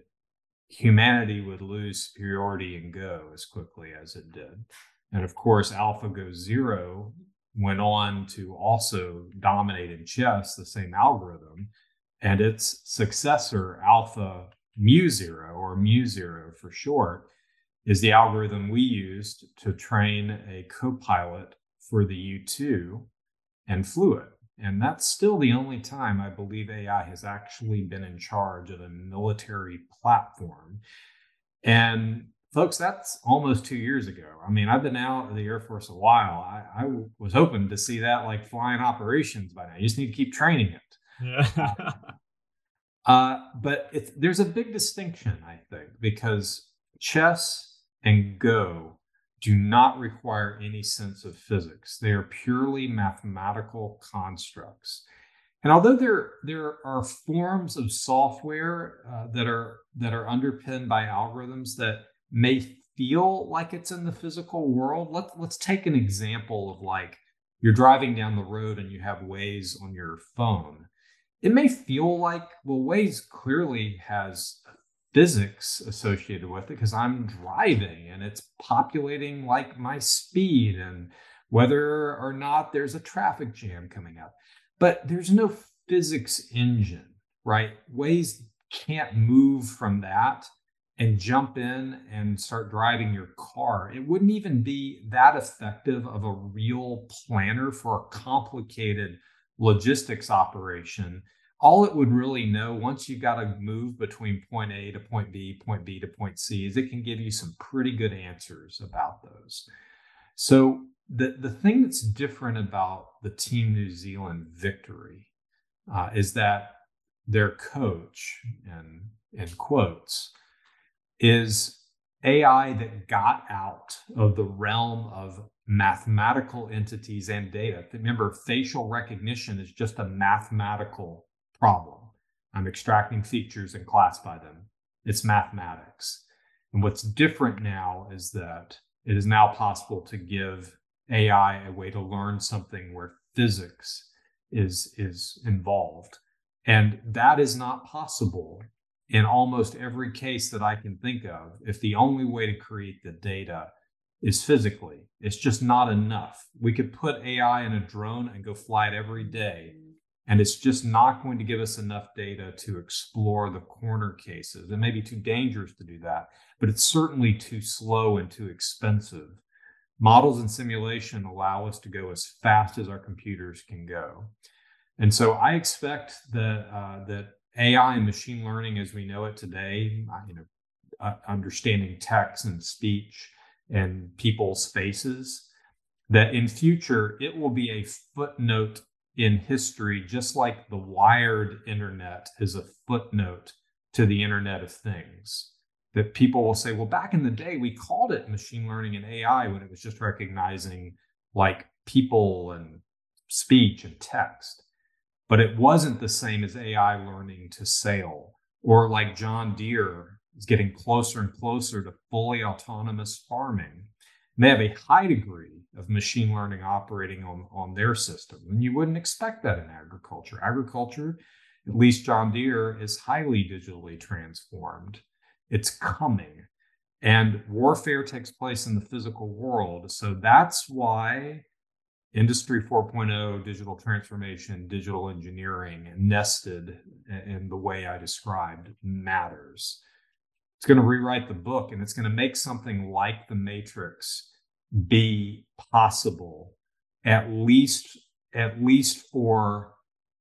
Speaker 2: humanity would lose superiority in Go as quickly as it did. And of course, AlphaGo Zero went on to also dominate in chess the same algorithm. And its successor, Alpha Mu Zero, or Mu Zero for short, is the algorithm we used to train a co pilot for the U2 and flew it. And that's still the only time I believe AI has actually been in charge of a military platform. And folks, that's almost two years ago. I mean, I've been out of the Air Force a while. I, I was hoping to see that like flying operations by now. You just need to keep training it. Yeah. uh, but there's a big distinction, I think, because chess and Go do not require any sense of physics. They are purely mathematical constructs. And although there, there are forms of software uh, that are that are underpinned by algorithms that may feel like it's in the physical world, let, let's take an example of like you're driving down the road and you have Waze on your phone. It may feel like, well, Waze clearly has physics associated with it because I'm driving and it's populating like my speed and whether or not there's a traffic jam coming up. But there's no physics engine right? Waze can't move from that and jump in and start driving your car. It wouldn't even be that effective of a real planner for a complicated logistics operation. All it would really know once you've got to move between point A to point B, point B to point C, is it can give you some pretty good answers about those. So the, the thing that's different about the Team New Zealand victory uh, is that their coach, and in quotes, is AI that got out of the realm of mathematical entities and data. Remember, facial recognition is just a mathematical problem. I'm extracting features and classify them. It's mathematics. And what's different now is that it is now possible to give AI a way to learn something where physics is, is involved. And that is not possible in almost every case that I can think of if the only way to create the data is physically. It's just not enough. We could put AI in a drone and go fly it every day, and it's just not going to give us enough data to explore the corner cases. It may be too dangerous to do that, but it's certainly too slow and too expensive. Models and simulation allow us to go as fast as our computers can go. And so I expect that uh, that AI and machine learning as we know it today, uh, you know, uh, understanding text and speech and people's faces, that in future it will be a footnote in history, just like the wired internet is a footnote to the Internet of Things. That people will say, well, back in the day, we called it machine learning and AI when it was just recognizing like people and speech and text but it wasn't the same as AI learning to sail or like John Deere is getting closer and closer to fully autonomous farming. And they have a high degree of machine learning operating on, on their system. And you wouldn't expect that in agriculture. Agriculture, at least John Deere, is highly digitally transformed. It's coming. And warfare takes place in the physical world. So that's why Industry 4.0, digital transformation, digital engineering, nested in the way I described matters. It's going to rewrite the book and it's going to make something like the Matrix be possible, at least, at least for,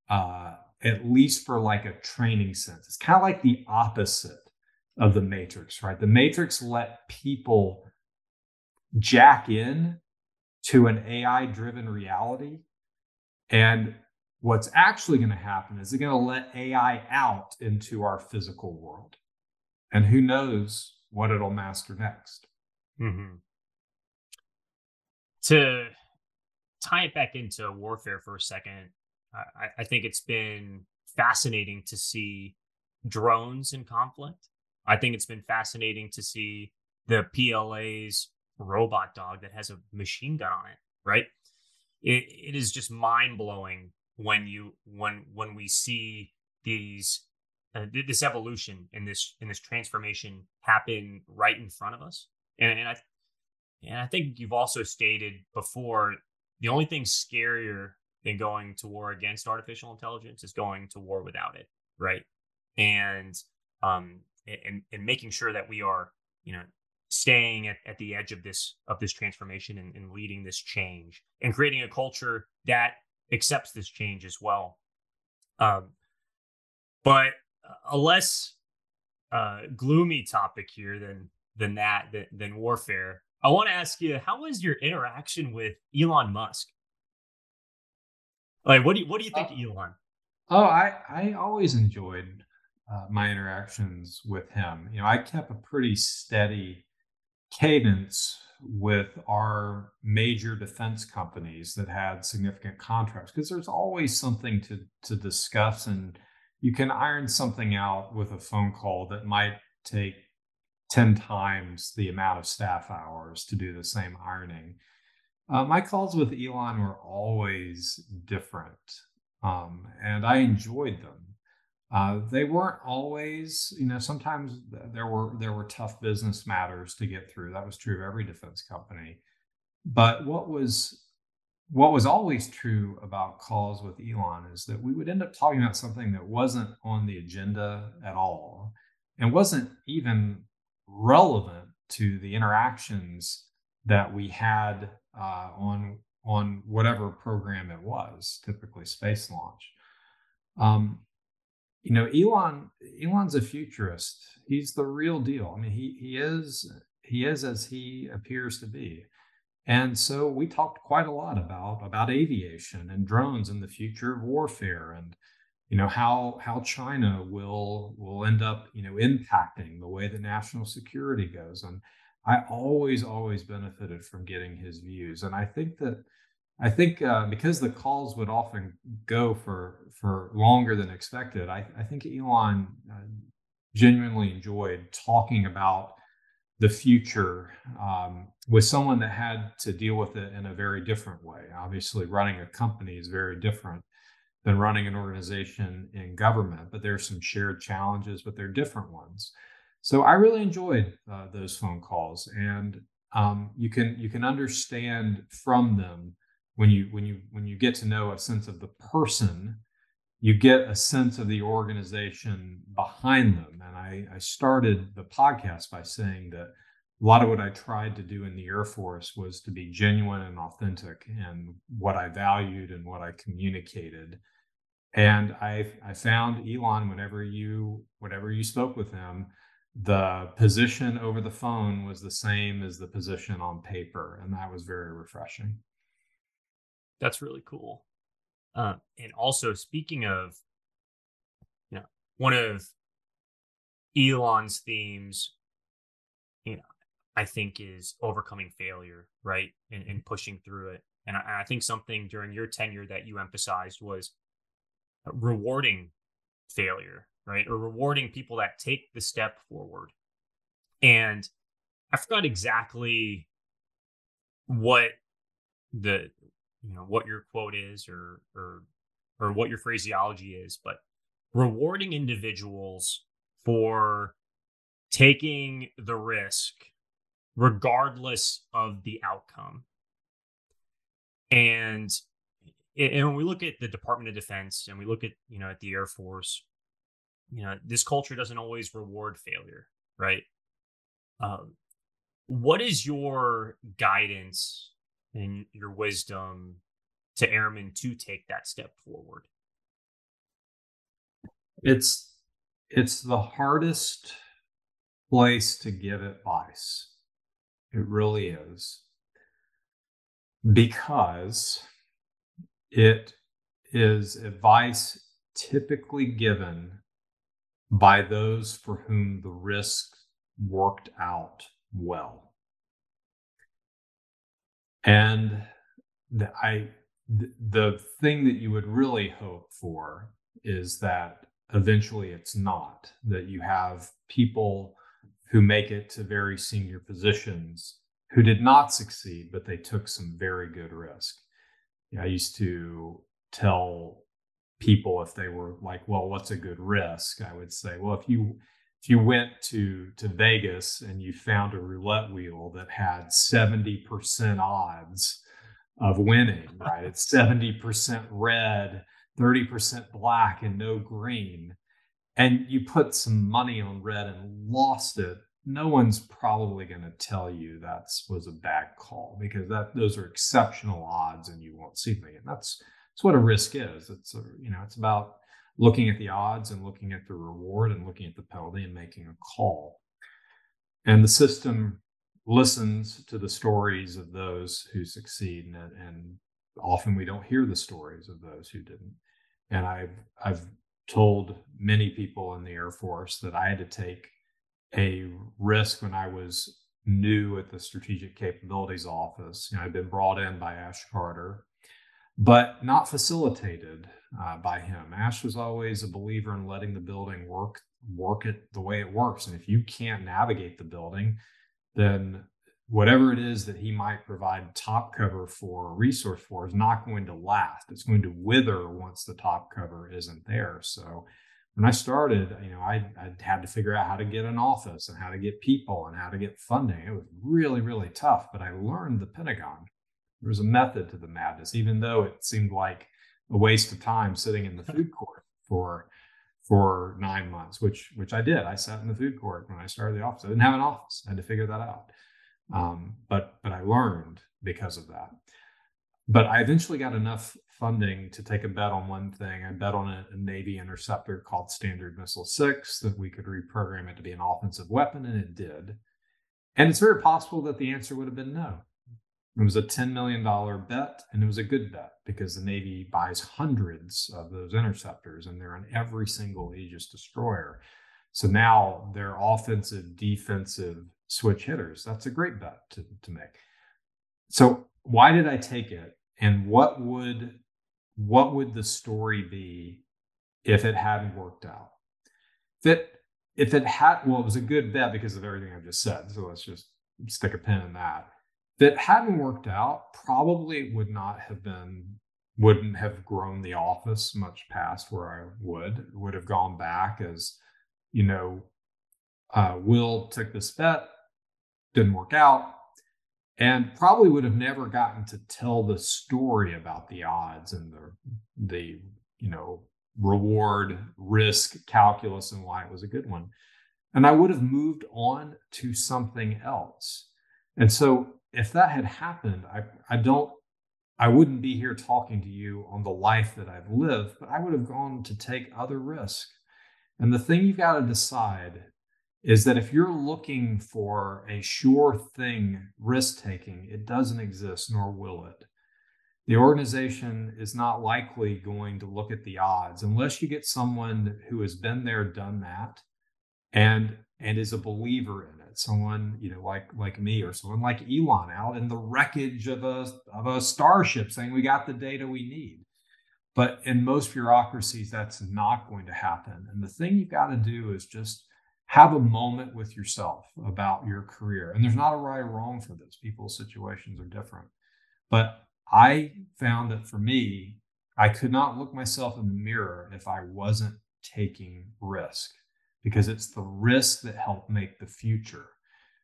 Speaker 2: uh, at least for like a training sense. It's kind of like the opposite of the Matrix, right? The Matrix let people jack in to an AI driven reality. And what's actually going to happen is they're going to let AI out into our physical world. And who knows what it'll master next.
Speaker 1: Mm-hmm. To tie it back into warfare for a second, I, I think it's been fascinating to see drones in conflict. I think it's been fascinating to see the PLA's robot dog that has a machine gun on it, right? It, it is just mind blowing when you when when we see these uh, this evolution and this and this transformation happen right in front of us. And, and I and I think you've also stated before the only thing scarier than going to war against artificial intelligence is going to war without it, right? And um and and making sure that we are you know staying at, at the edge of this of this transformation and, and leading this change and creating a culture that accepts this change as well. Um, but a less uh, gloomy topic here than than that than, than warfare. I want to ask you, how was your interaction with Elon Musk? Like, what do you what do you think, uh, Elon?
Speaker 2: Oh, I I always enjoyed uh, my interactions with him. You know, I kept a pretty steady cadence with our major defense companies that had significant contracts because there's always something to to discuss and you can iron something out with a phone call that might take 10 times the amount of staff hours to do the same ironing. Uh, my calls with Elon were always different, um, and I enjoyed them. Uh, they weren't always, you know, sometimes there were there were tough business matters to get through. That was true of every defense company. But what was what was always true about calls with Elon is that we would end up talking about something that wasn't on the agenda at all and wasn't even relevant to the interactions that we had uh, on on whatever program it was, typically space launch. Um, you know, Elon Elon's a futurist. He's the real deal. I mean, he he is he is as he appears to be. And so we talked quite a lot about about aviation and drones and the future of warfare and you know how how China will will end up you know impacting the way that national security goes and I always always benefited from getting his views and I think that I think uh, because the calls would often go for for longer than expected I, I think Elon uh, genuinely enjoyed talking about the future um, with someone that had to deal with it in a very different way. Obviously, running a company is very different than running an organization in government, but there's some shared challenges, but they're different ones. So I really enjoyed uh, those phone calls, and um, you can you can understand from them when you when you when you get to know a sense of the person you get a sense of the organization behind them. And I, I started the podcast by saying that a lot of what I tried to do in the Air Force was to be genuine and authentic and what I valued and what I communicated. And I, I found Elon whenever you whenever you spoke with him, the position over the phone was the same as the position on paper, and that was very refreshing.
Speaker 1: That's really cool. Uh, and also, speaking of, you know, one of Elon's themes, I think is overcoming failure, right, and, and pushing through it. And I, I think something during your tenure that you emphasized was rewarding failure, right, or rewarding people that take the step forward. And I forgot exactly what the you know what your quote is or or or what your phraseology is but rewarding individuals for taking the risk regardless of the outcome and and when we look at the department of defense and we look at you know at the air force you know this culture doesn't always reward failure right um, what is your guidance and your wisdom to airmen to take that step forward?
Speaker 2: It's it's the hardest place to give advice. It really is. Because it is advice typically given by those for whom the risk worked out well. And the, I, the, the thing that you would really hope for is that eventually it's not, that you have people who make it to very senior positions who did not succeed, but they took some very good risk. I used to tell people if they were like, well, what's a good risk? I would say, well, if you if you went to to Vegas and you found a roulette wheel that had 70% odds of winning, right? It's 70% red, 30% black, and no green. And you put some money on red and lost it. No one's probably going to tell you that was a bad call because that those are exceptional odds and you won't see them. And that's that's what a risk is. It's a, you know, it's about looking at the odds and looking at the reward and looking at the penalty and making a call. And the system listens to the stories of those who succeed, and, and often we don't hear the stories of those who didn't. And I've I've told many people in the Air Force that I had to take a risk when I was new at the Strategic Capabilities Office. You know, I'd been brought in by Ash Carter, but not facilitated uh, by him. Ash was always a believer in letting the building work work it the way it works, and if you can't navigate the building, then whatever it is that he might provide top cover for a resource for is not going to last. It's going to wither once the top cover isn't there. So when I started, you know, I, I had to figure out how to get an office and how to get people and how to get funding. It was really, really tough, but I learned the Pentagon There was a method to the madness, even though it seemed like a waste of time sitting in the food court for for nine months, which which I did. I sat in the food court when I started the office. I didn't have an office. I had to figure that out. Um, but but I learned because of that. But I eventually got enough funding to take a bet on one thing. I bet on a, a Navy interceptor called Standard Missile Six that we could reprogram it to be an offensive weapon, and it did. And it's very possible that the answer would have been no. It was a $10 million bet, and it was a good bet because the Navy buys hundreds of those interceptors and they're on every single Aegis destroyer. So now they're offensive, defensive switch hitters. That's a great bet to, to make. So why did I take it? And what would what would the story be if it hadn't worked out? If it if it had well, it was a good bet because of everything I've just said. So let's just stick a pin in that that hadn't worked out probably would not have been wouldn't have grown the office much past where I would would have gone back as you know uh, Will took this bet didn't work out and probably would have never gotten to tell the story about the odds and the the you know reward risk calculus and why it was a good one and I would have moved on to something else and so if that had happened, I, I don't, I wouldn't be here talking to you on the life that I've lived, but I would have gone to take other risks. And the thing you've got to decide is that if you're looking for a sure thing risk taking, it doesn't exist, nor will it. The organization is not likely going to look at the odds unless you get someone who has been there, done that, and and is a believer in it. Someone, you know, like like me or someone like Elon out in the wreckage of a of a starship saying we got the data we need. But in most bureaucracies, that's not going to happen. And the thing you've got to do is just have a moment with yourself about your career. And there's not a right or wrong for this. People's situations are different. But I found that for me, I could not look myself in the mirror if I wasn't taking risk because it's the risk that help make the future.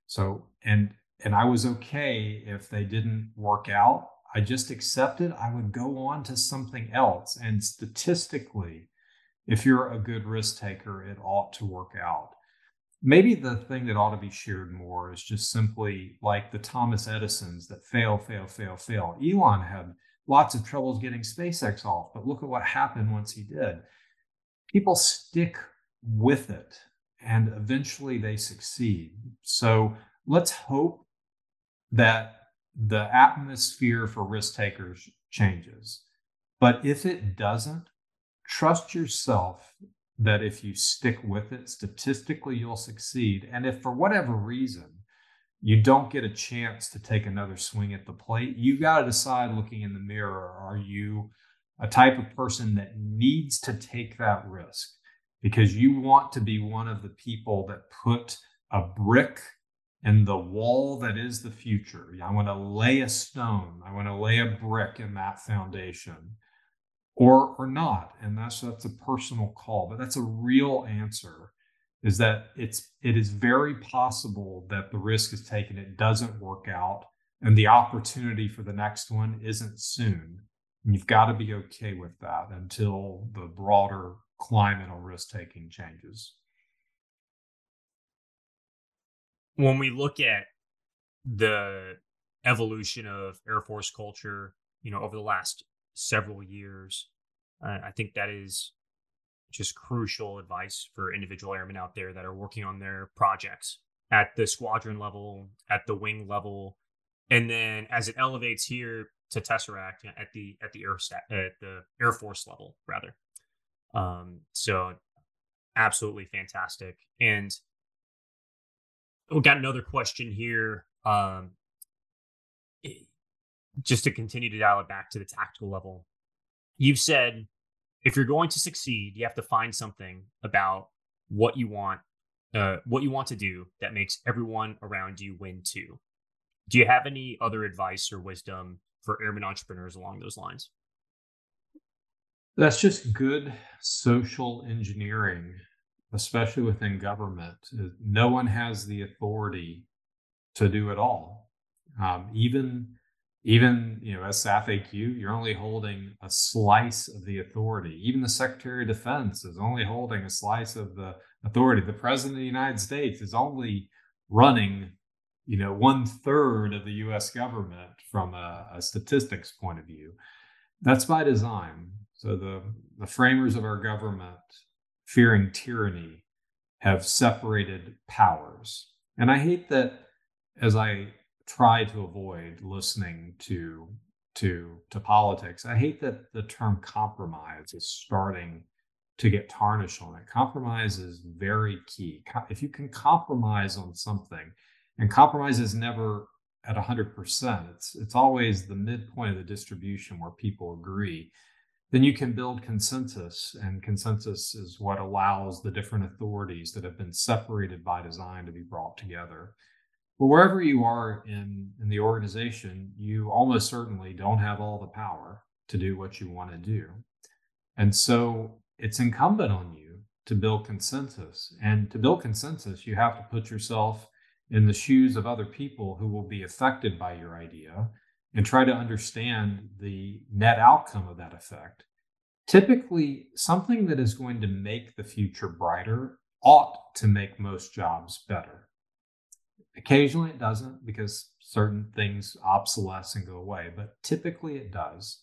Speaker 2: So, and and I was okay if they didn't work out. I just accepted I would go on to something else. And statistically, if you're a good risk taker, it ought to work out. Maybe the thing that ought to be shared more is just simply like the Thomas Edisons that fail, fail, fail, fail. Elon had lots of troubles getting SpaceX off, but look at what happened once he did. People stick with it and eventually they succeed. So let's hope that the atmosphere for risk takers changes. But if it doesn't, trust yourself that if you stick with it, statistically you'll succeed. And if for whatever reason you don't get a chance to take another swing at the plate, you got to decide looking in the mirror are you a type of person that needs to take that risk? because you want to be one of the people that put a brick in the wall that is the future. I want to lay a stone. I want to lay a brick in that foundation or or not. And that's that's a personal call, but that's a real answer is that it's it is very possible that the risk is taken it doesn't work out and the opportunity for the next one isn't soon. And you've got to be okay with that until the broader climate or risk taking changes.
Speaker 1: When we look at the evolution of Air Force culture, you know, over the last several years, uh, I think that is just crucial advice for individual airmen out there that are working on their projects at the squadron level, at the wing level, and then as it elevates here to Tesseract at the at the air at the Air Force level rather. Um, so absolutely fantastic. And we got another question here. Um, just to continue to dial it back to the tactical level, you've said if you're going to succeed, you have to find something about what you want, uh, what you want to do that makes everyone around you win too. Do you have any other advice or wisdom for airmen entrepreneurs along those lines?
Speaker 2: That's just good social engineering, especially within government. Uh, no one has the authority to do it all. Um, even even you know as SAFAQ, you're only holding a slice of the authority. Even the Secretary of Defense is only holding a slice of the authority. The President of the United States is only running, you know, one third of the U.S. government from a, a statistics point of view. That's by design. So the the framers of our government, fearing tyranny, have separated powers. And I hate that as I try to avoid listening to to to politics. I hate that the term compromise is starting to get tarnished on it. Compromise is very key. If you can compromise on something, and compromise is never at 100%, it's it's always the midpoint of the distribution where people agree. Then you can build consensus, and consensus is what allows the different authorities that have been separated by design to be brought together. But wherever you are in, in the organization, you almost certainly don't have all the power to do what you want to do. And so it's incumbent on you to build consensus. And to build consensus, you have to put yourself in the shoes of other people who will be affected by your idea and try to understand the net outcome of that effect. Typically, something that is going to make the future brighter ought to make most jobs better. Occasionally it doesn't because certain things obsolesce and go away, but typically it does.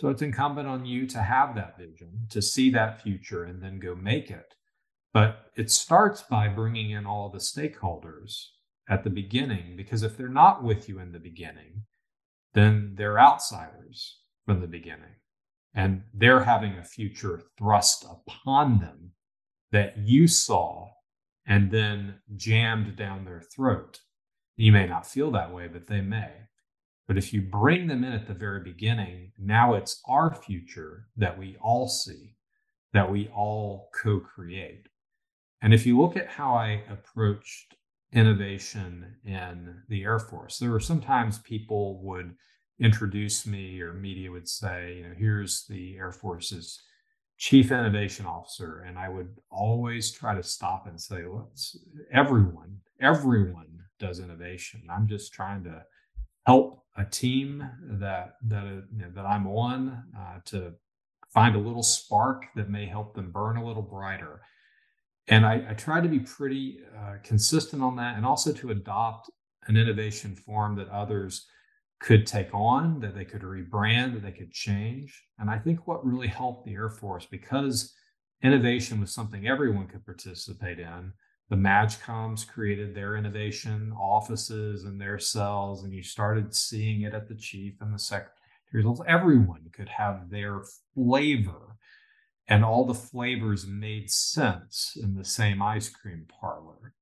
Speaker 2: So it's incumbent on you to have that vision, to see that future, and then go make it. But it starts by bringing in all the stakeholders at the beginning, because if they're not with you in the beginning, then they're outsiders from the beginning. And they're having a future thrust upon them that you saw and then jammed down their throat. You may not feel that way, but they may. But if you bring them in at the very beginning, now it's our future that we all see, that we all co create. And if you look at how I approached innovation in the Air Force, there were sometimes people would introduce me or media would say, you know, here's the Air Force's chief innovation officer and i would always try to stop and say let's everyone everyone does innovation. I'm just trying to help a team that that you know, that i'm on uh, to find a little spark that may help them burn a little brighter and i, I try to be pretty uh, consistent on that and also to adopt an innovation form that others could take on, that they could rebrand, that they could change. And I think what really helped the Air Force, because innovation was something everyone could participate in, the MAJCOMs created their innovation offices and their cells, and you started seeing it at the chief and the secretaries. Everyone could have their flavor, and all the flavors made sense in the same ice cream parlor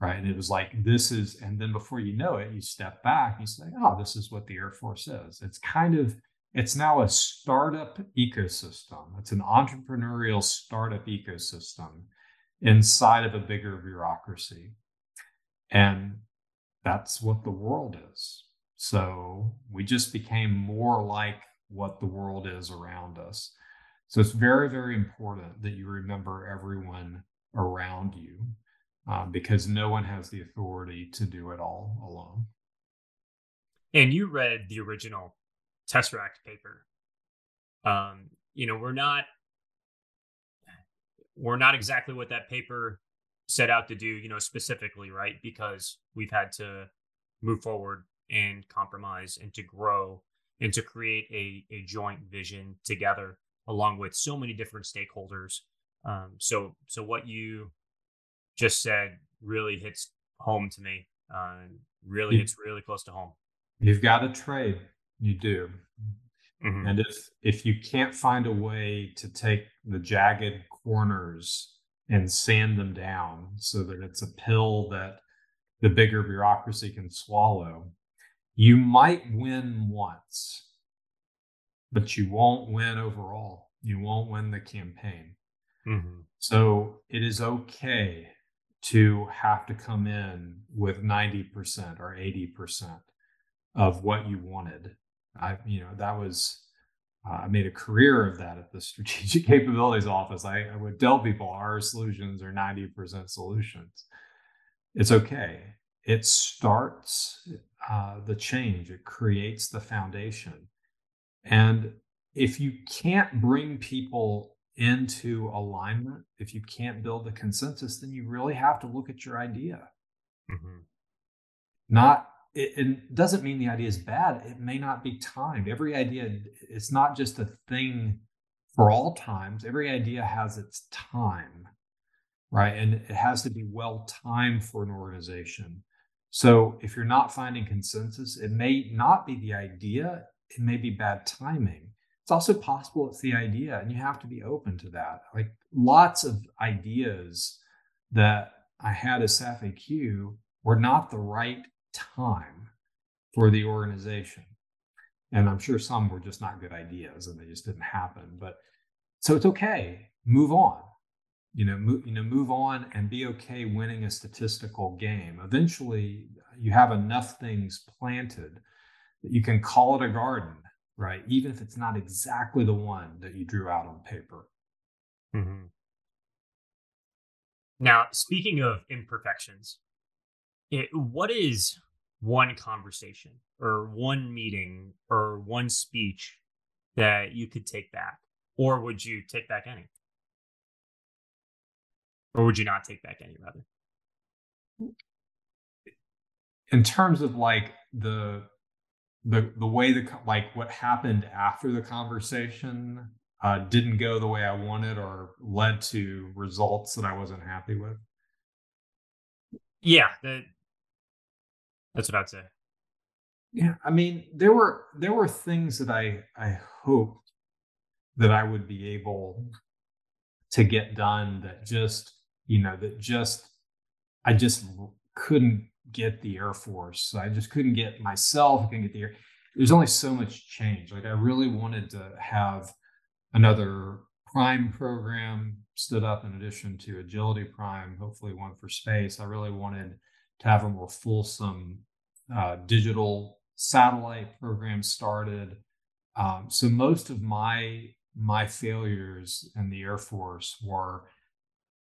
Speaker 2: right? And it was like, this is, and then before you know it, you step back and you say, oh, this is what the Air Force is. It's kind of, it's now a startup ecosystem. It's an entrepreneurial startup ecosystem inside of a bigger bureaucracy. And that's what the world is. So we just became more like what the world is around us. So it's very, very important that you remember everyone around you um, because no one has the authority to do it all alone.
Speaker 1: And you read the original Tesseract paper. Um, you know, we're not we're not exactly what that paper set out to do, you know, specifically, right? Because we've had to move forward and compromise and to grow and to create a, a joint vision together along with so many different stakeholders. Um, so so what you just said really hits home to me. Uh, really you, hits really close to home.
Speaker 2: You've got to trade. You do. Mm-hmm. And if if you can't find a way to take the jagged corners and sand them down so that it's a pill that the bigger bureaucracy can swallow, you might win once, but you won't win overall. You won't win the campaign. Mm-hmm. So it is okay to have to come in with 90% or 80% of what you wanted. I, you know, that was, uh, I made a career of that at the Strategic Capabilities Office. I, I would tell people our solutions are 90% solutions. It's okay. it starts uh, the change, it creates the foundation. And if you can't bring people into alignment, if you can't build the consensus, then you really have to look at your idea. Mm-hmm. Not it, it, doesn't mean the idea is bad. It may not be timed. Every idea, it's not just a thing for all times. Every idea has its time, right? And it has to be well timed for an organization. So if you're not finding consensus, it may not be the idea, it may be bad timing. It's also possible it's the idea, and you have to be open to that. Like lots of ideas that I had as SAF-AQ were not the right time for the organization. And I'm sure some were just not good ideas and they just didn't happen. But so it's okay. Move on. You know, move, you know, move on and be okay winning a statistical game. Eventually, you have enough things planted that you can call it a garden, right? Even if it's not exactly the one that you drew out on paper.
Speaker 1: Mm-hmm. Now, speaking of imperfections, it, what is one conversation or one meeting or one speech that you could take back? Or would you take back any? Or would you not take back any, rather?
Speaker 2: In terms of like the the the way the like what happened after the conversation uh, didn't go the way I wanted or led to results that I wasn't happy with.
Speaker 1: Yeah, the, that's what I'd say.
Speaker 2: Yeah, I mean, there were there were things that I I hoped that I would be able to get done that just you know that just I just couldn't get the Air Force. I just couldn't get myself. I couldn't get the Air. There's only so much change. Like I really wanted to have another Prime program stood up in addition to Agility Prime. Hopefully, one for space. I really wanted to have a more fulsome uh, digital satellite program started. Um, so most of my my failures in the Air Force were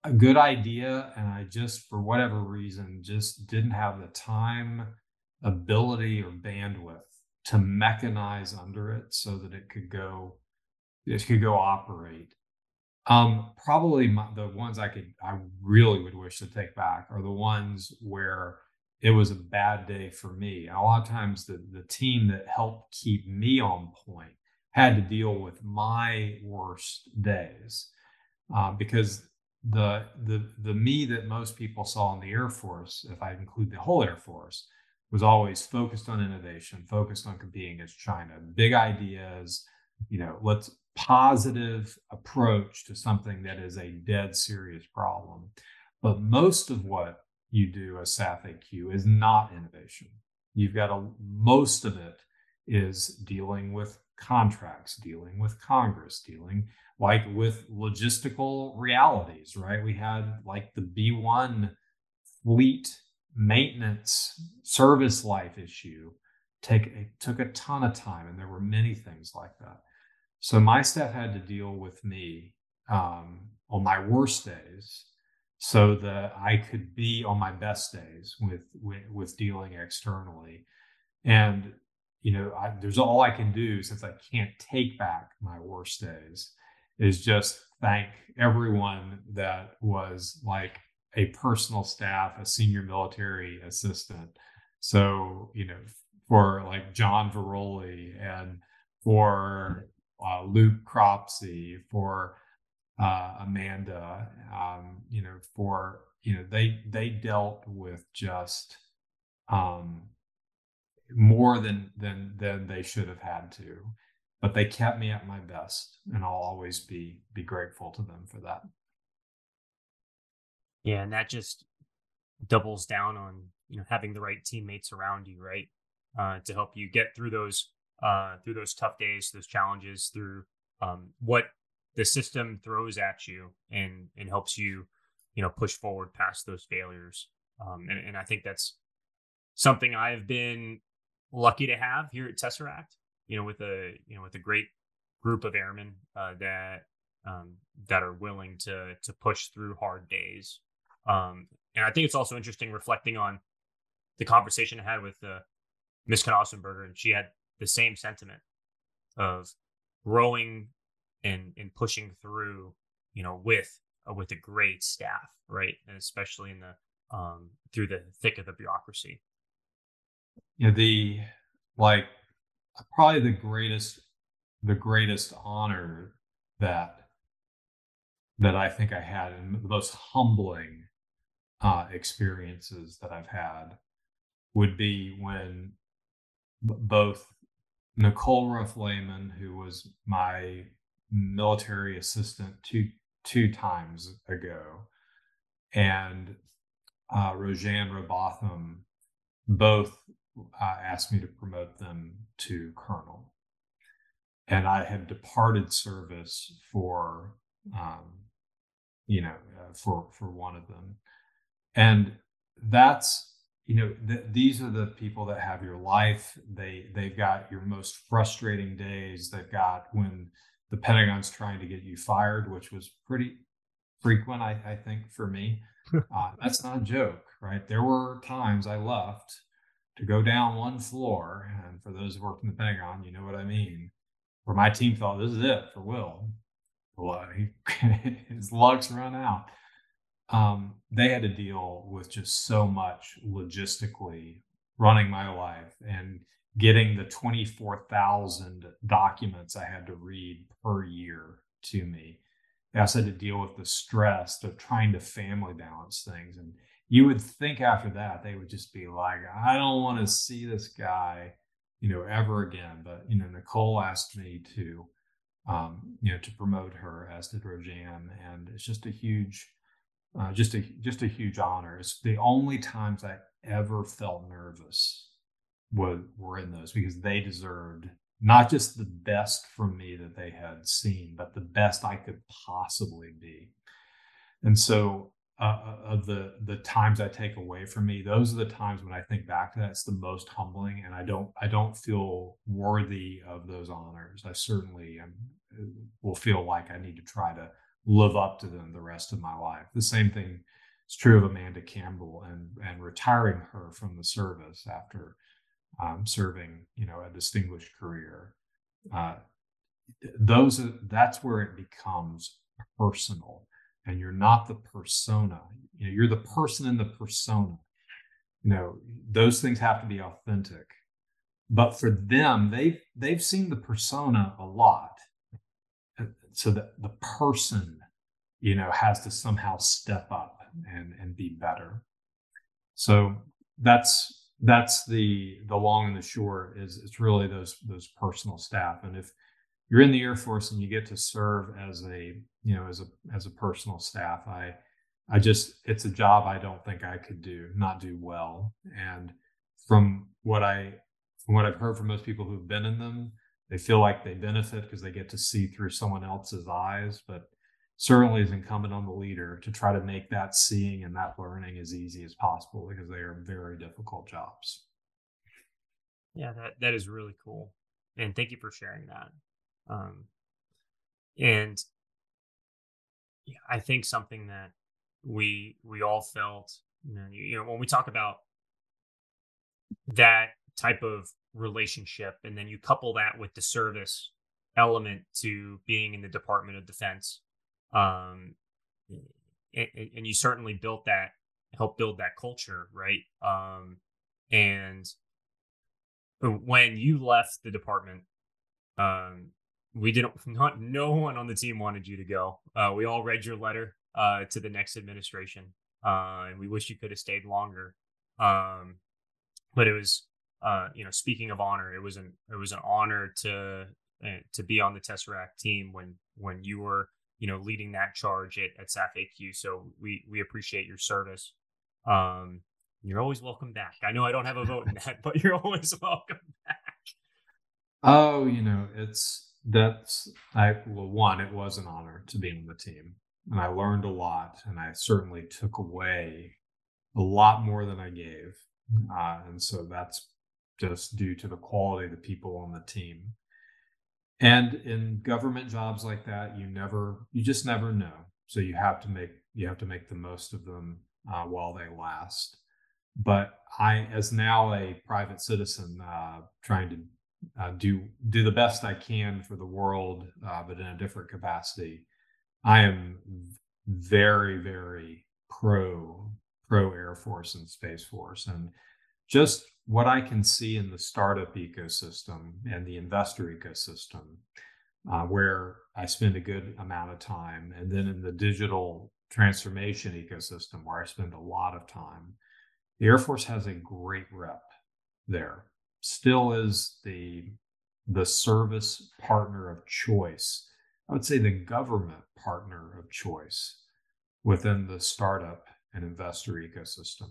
Speaker 2: a good idea, and I just, for whatever reason, just didn't have the time, ability, or bandwidth to mechanize under it so that it could go, it could go operate. Um, probably my, the ones I could, I really would wish to take back are the ones where it was a bad day for me. And a lot of times, the the team that helped keep me on point had to deal with my worst days uh, because the the the me that most people saw in the Air Force, if I include the whole Air Force, was always focused on innovation, focused on competing against China, big ideas. You know, let's positive approach to something that is a dead serious problem. But most of what you do as SAF-AQ is not innovation. You've got a most of it is dealing with contracts, dealing with Congress, dealing like with logistical realities, right? We had like the B1 fleet maintenance service life issue take it took a ton of time and there were many things like that. So my staff had to deal with me um, on my worst days so that i could be on my best days with with, with dealing externally. And you know I, there's all i can do since i can't take back my worst days is just thank everyone that was like a personal staff, a senior military assistant. So, you know, for like John Veroli and for uh, Luke Cropsey, for uh, Amanda, um, you know, for, you know, they, they dealt with just um, more than, than, than they should have had to, but they kept me at my best and I'll always be, be grateful to them for that.
Speaker 1: Yeah, and that just doubles down on you know having the right teammates around you, right, uh, to help you get through those uh, through those tough days, those challenges, through um, what the system throws at you, and and helps you, you know, push forward past those failures. Um, and, and I think that's something I've been lucky to have here at Tesseract. You know, with a you know with a great group of airmen uh, that um, that are willing to to push through hard days um, and I think it's also interesting reflecting on the conversation I had with uh, Miss Knausenberger, and she had the same sentiment of growing and and pushing through, you know, with uh, with a great staff, right, and especially in the um, through the thick of the bureaucracy.
Speaker 2: Yeah, the like probably the greatest the greatest honor that that I think I had and the most humbling uh, experiences that I've had would be when b- both Nicole Ruff Lehman, who was my military assistant two two times ago, and uh, Roseanne Robotham both uh, asked me to promote them to colonel. And I had departed service for, um, you know, uh, for for one of them, and that's you know th- these are the people that have your life. They they've got your most frustrating days. They've got when the Pentagon's trying to get you fired, which was pretty frequent, I, I think, for me. Uh, that's not a joke, right? There were times I left to go down one floor, and for those who worked in the Pentagon, you know what I mean, where my team thought this is it for Will. Well, he, his luck's run out. Um, they had to deal with just so much logistically running my life and getting the 24,000 documents I had to read per year to me. I also had to deal with the stress of trying to family balance things. And you would think after that, they would just be like, I don't want to see this guy, you know, ever again. But, you know, Nicole asked me to, um, you know, to promote her as did Roseanne. And it's just a huge, uh, just a, just a huge honor. It's the only times I ever felt nervous were, were in those because they deserved not just the best from me that they had seen, but the best I could possibly be. And so, uh, of the the times I take away from me, those are the times when I think back to that. It's the most humbling, and I don't I don't feel worthy of those honors. I certainly am, will feel like I need to try to live up to them the rest of my life. The same thing is true of Amanda Campbell and and retiring her from the service after um, serving, you know, a distinguished career. Uh, those that's where it becomes personal, and you're not the persona. You know, you're the person in the persona. You know, those things have to be authentic. But for them, they've they've seen the persona a lot, so that the person, you know, has to somehow step up and and be better. So that's that's the the long and the short is it's really those those personal staff and if you're in the air force and you get to serve as a you know as a as a personal staff i i just it's a job i don't think i could do not do well and from what i from what i've heard from most people who've been in them they feel like they benefit because they get to see through someone else's eyes but certainly is incumbent on the leader to try to make that seeing and that learning as easy as possible because they are very difficult jobs.
Speaker 1: Yeah, that, that is really cool. And thank you for sharing that. Um, and I think something that we we all felt, you know, you know, when we talk about that type of relationship, and then you couple that with the service element to being in the Department of Defense, um, and, and you certainly built that, helped build that culture, right? Um, and when you left the department, um, we didn't not no one on the team wanted you to go. Uh, we all read your letter uh, to the next administration, uh, and we wish you could have stayed longer. Um, but it was, uh, you know, speaking of honor, it was an it was an honor to uh, to be on the Tesseract team when when you were you know, leading that charge at, at SAF AQ. So we we appreciate your service. Um, you're always welcome back. I know I don't have a vote in that, but you're always welcome back.
Speaker 2: Oh, you know, it's that's I well, one, it was an honor to be on the team, and I learned a lot, and I certainly took away a lot more than I gave, uh, and so that's just due to the quality of the people on the team. And in government jobs like that, you never, you just never know. So you have to make, you have to make the most of them uh, while they last. but I, as now a private citizen, uh, trying to uh, do do the best I can for the world, uh, but in a different capacity, I am very, very pro pro Air Force and Space Force, and just what I can see in the startup ecosystem and the investor ecosystem, uh, where I spend a good amount of time, and then in the digital transformation ecosystem, where I spend a lot of time. The Air Force has a great rep there. Still is the the service partner of choice. I would say the government partner of choice within the startup and investor ecosystem.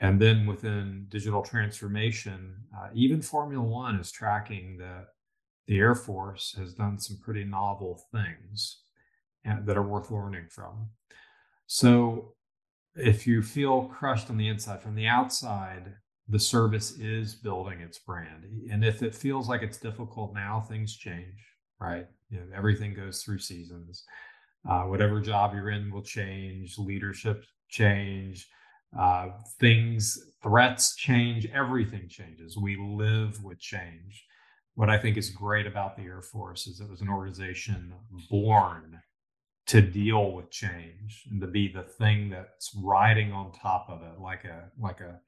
Speaker 2: And then within digital transformation, uh, even Formula One is tracking that the Air Force has done some pretty novel things and, that are worth learning from. So if you feel crushed on the inside, from the outside, the service is building its brand. And if it feels like it's difficult now, things change, right? You know, everything goes through seasons. Uh, whatever job you're in will change, leadership change, uh, things, threats change, everything changes. We live with change. What I think is great about the Air Force is it was an organization born to deal with change and to be the thing that's riding on top of it like a like a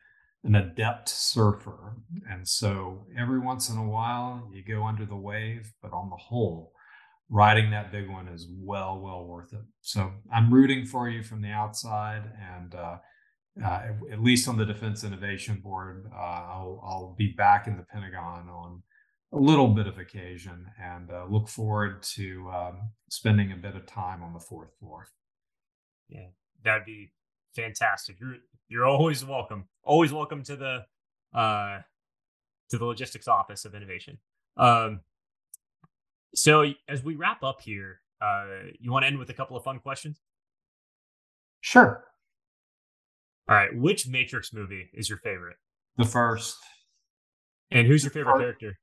Speaker 2: an adept surfer and so every once in a while you go under the wave but on the whole riding that big one is well well worth it so i'm rooting for you from the outside and uh, uh, at least on the defense innovation board uh, I'll, I'll be back in the pentagon on a little bit of occasion and uh, look forward to um, spending a bit of time on the fourth floor.
Speaker 1: Yeah, that'd be fantastic. You're you're always welcome. Always welcome to the uh to the logistics office of innovation. Um so as we wrap up here, uh you want to end with a couple of fun questions?
Speaker 2: Sure.
Speaker 1: All right, which Matrix movie is your favorite?
Speaker 2: The first.
Speaker 1: And who's your favorite character?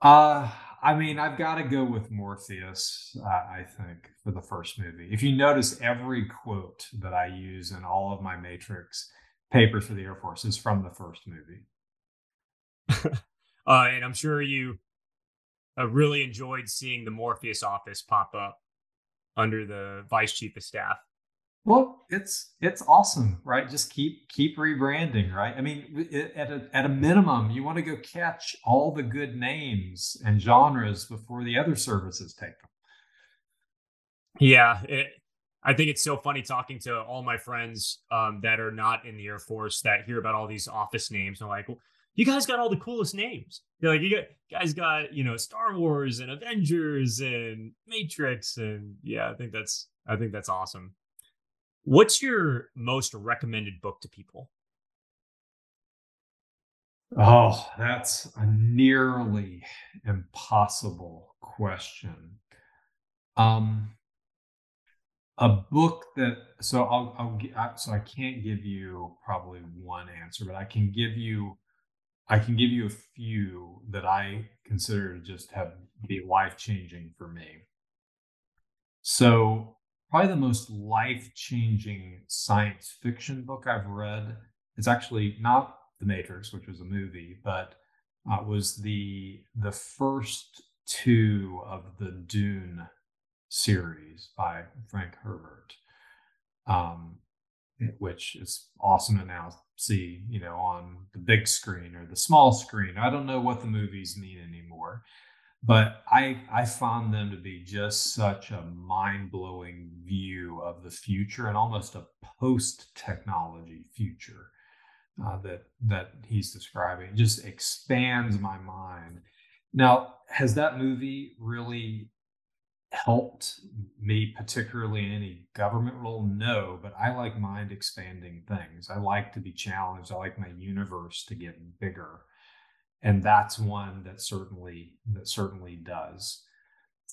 Speaker 2: Uh, I mean, I've got to go with Morpheus, uh, I think, for the first movie. If you notice, every quote that I use in all of my Matrix papers for the Air Force is from the first movie.
Speaker 1: uh, and I'm sure you uh, really enjoyed seeing the Morpheus office pop up under the vice chief of staff.
Speaker 2: Well, it's it's awesome, right? Just keep keep rebranding, right? I mean, at a at a minimum, you want to go catch all the good names and genres before the other services take them.
Speaker 1: Yeah, it, I think it's so funny talking to all my friends um, that are not in the Air Force that hear about all these office names. They're like, well, "You guys got all the coolest names." They're like, "You got, guys got you know Star Wars and Avengers and Matrix and yeah." I think that's I think that's awesome. What's your most recommended book to people?
Speaker 2: Oh, that's a nearly impossible question. Um, a book that so I'll, I'll so I can't give you probably one answer, but I can give you I can give you a few that I consider just have be life changing for me. So probably the most life changing science fiction book I've read. It's actually not The Matrix, which was a movie, but uh, was the the first two of the Dune series by Frank Herbert, um, which is awesome to now see, you know, on the big screen or the small screen. I don't know what the movies mean anymore but I I found them to be just such a mind blowing view of the future and almost a post technology future uh, that that he's describing. It just expands my mind. Now, has that movie really helped me particularly in any government role? No, but I like mind expanding things. I like to be challenged. I like my universe to get bigger and that's one that certainly that certainly does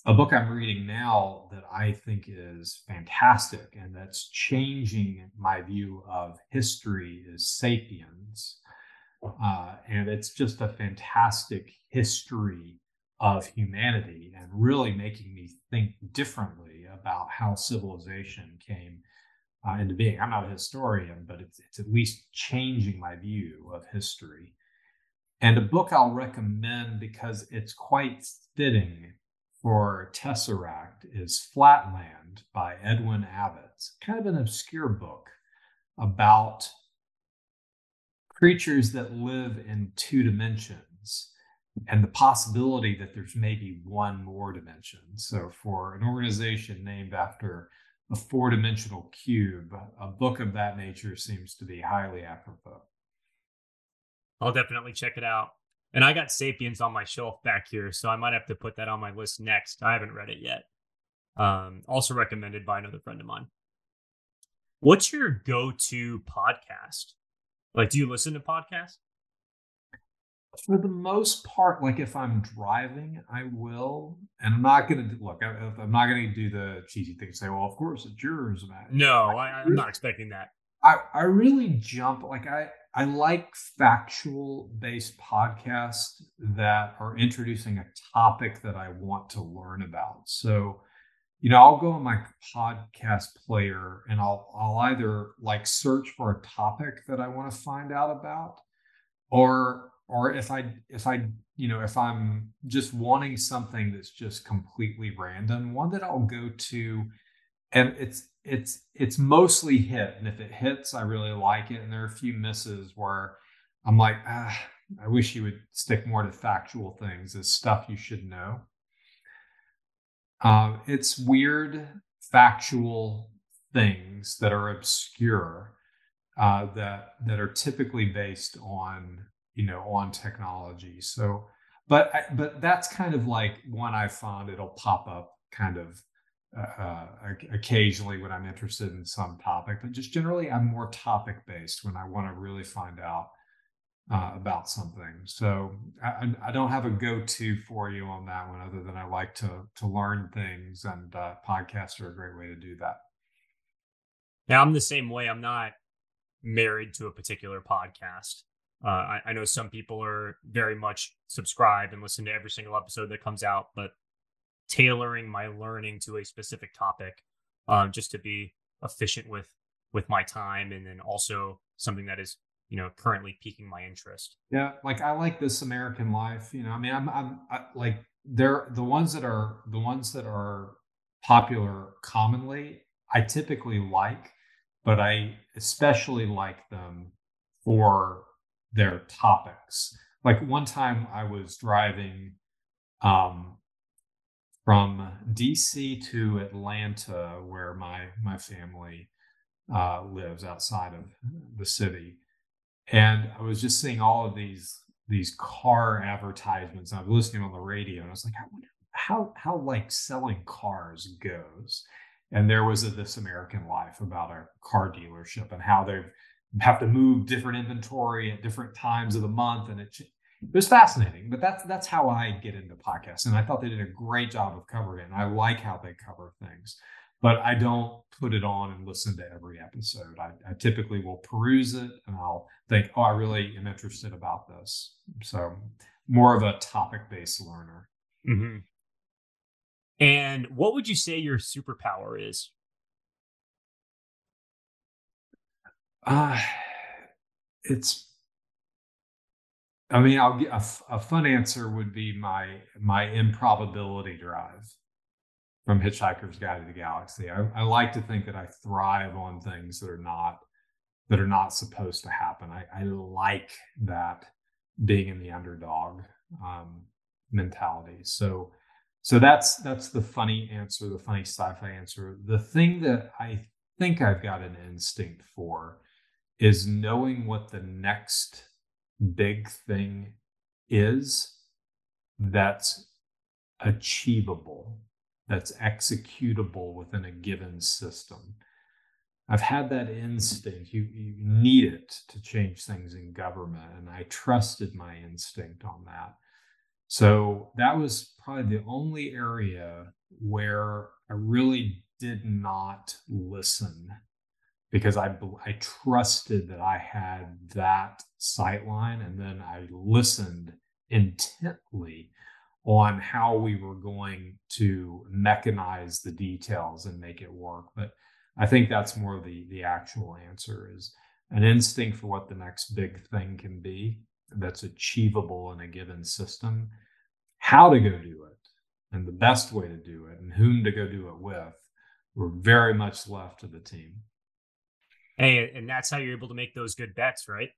Speaker 2: a book i'm reading now that i think is fantastic and that's changing my view of history is sapiens uh, and it's just a fantastic history of humanity and really making me think differently about how civilization came uh, into being. I'm not a historian, but it's, it's at least changing my view of history. And a book I'll recommend because it's quite fitting for Tesseract is Flatland by Edwin Abbott. It's kind of an obscure book about creatures that live in two dimensions and the possibility that there's maybe one more dimension. So, for an organization named after a four dimensional cube, a book of that nature seems to be highly apropos.
Speaker 1: I'll definitely check it out. And I got Sapiens on my shelf back here, so I might have to put that on my list next. I haven't read it yet. Um, also recommended by another friend of mine. What's your go-to podcast? Like, do you listen to podcasts?
Speaker 2: For the most part, like if I'm driving, I will, and I'm not going to look. I, am not going to do the cheesy thing. And say, well, of course it's yours.
Speaker 1: No, I, I'm not expecting that.
Speaker 2: I, I really jump like I I like factual based podcasts that are introducing a topic that I want to learn about. So, you know, I'll go on my podcast player and I'll I'll either like search for a topic that I want to find out about or or if I if I you know if I'm just wanting something that's just completely random, one that I'll go to and it's it's it's mostly hit. And if it hits i really like it. And there are a few misses where i'm like ah, i wish you would stick more to factual things as stuff you should know. Uh, it's weird factual things that are obscure uh, that that are typically based on you know on technology. So but but that's kind of like one i found it'll pop up kind of uh, uh occasionally when I'm interested in some topic, but just generally I'm more topic based when I want to really find out uh, about something. So I, I, don't have a go-to for you on that one, other than I like to to learn things, and uh, podcasts are a great way to do that.
Speaker 1: Yeah, I'm the same way. I'm not married to a particular podcast. Uh, I, I know some people are very much subscribed and listen to every single episode that comes out, but tailoring my learning to a specific topic um, just to be efficient with with my time and then also something that is you know currently piquing my interest.
Speaker 2: Yeah like i like this american life you know i mean i'm i'm I, like they're the ones that are the ones that are popular commonly i typically like but i especially like them for their topics. Like one time i was driving um from DC to Atlanta, where my my family uh, lives outside of the city, and I was just seeing all of these these car advertisements. I was listening on the radio, and I was like, I wonder how how like selling cars goes. And there was a This American Life about a car dealership and how they have to move different inventory at different times of the month, and it it was fascinating but that's that's how i get into podcasts and i thought they did a great job of covering it and i like how they cover things but i don't put it on and listen to every episode. I, I typically will peruse it and i'll think oh i really am interested about this. So more of a topic based learner.
Speaker 1: Mm-hmm. and what would you say your superpower is?
Speaker 2: Uh it's I mean, I'll get a, a fun answer would be my my improbability drive from Hitchhiker's Guide to the Galaxy. I, I, like to think that I thrive on things that are not that are not supposed to happen. I, I like that being in the underdog um, mentality. So so that's that's the funny answer, the funny sci-fi answer. The thing that I think I've got an instinct for is knowing what the next big thing is that's achievable, that's executable within a given system. I've had that instinct. You, you need it to change things in government. And I trusted my instinct on that. So that was probably the only area where I really did not listen because I I trusted that I had that sight line, and then I listened intently on how we were going to mechanize the details and make it work. But I think that's more the the actual answer is an instinct for what the next big thing can be that's achievable in a given system, how to go do it, and the best way to do it, and whom to go do it with, were very much left to the team.
Speaker 1: Hey, and that's how you're able to make those good bets, right?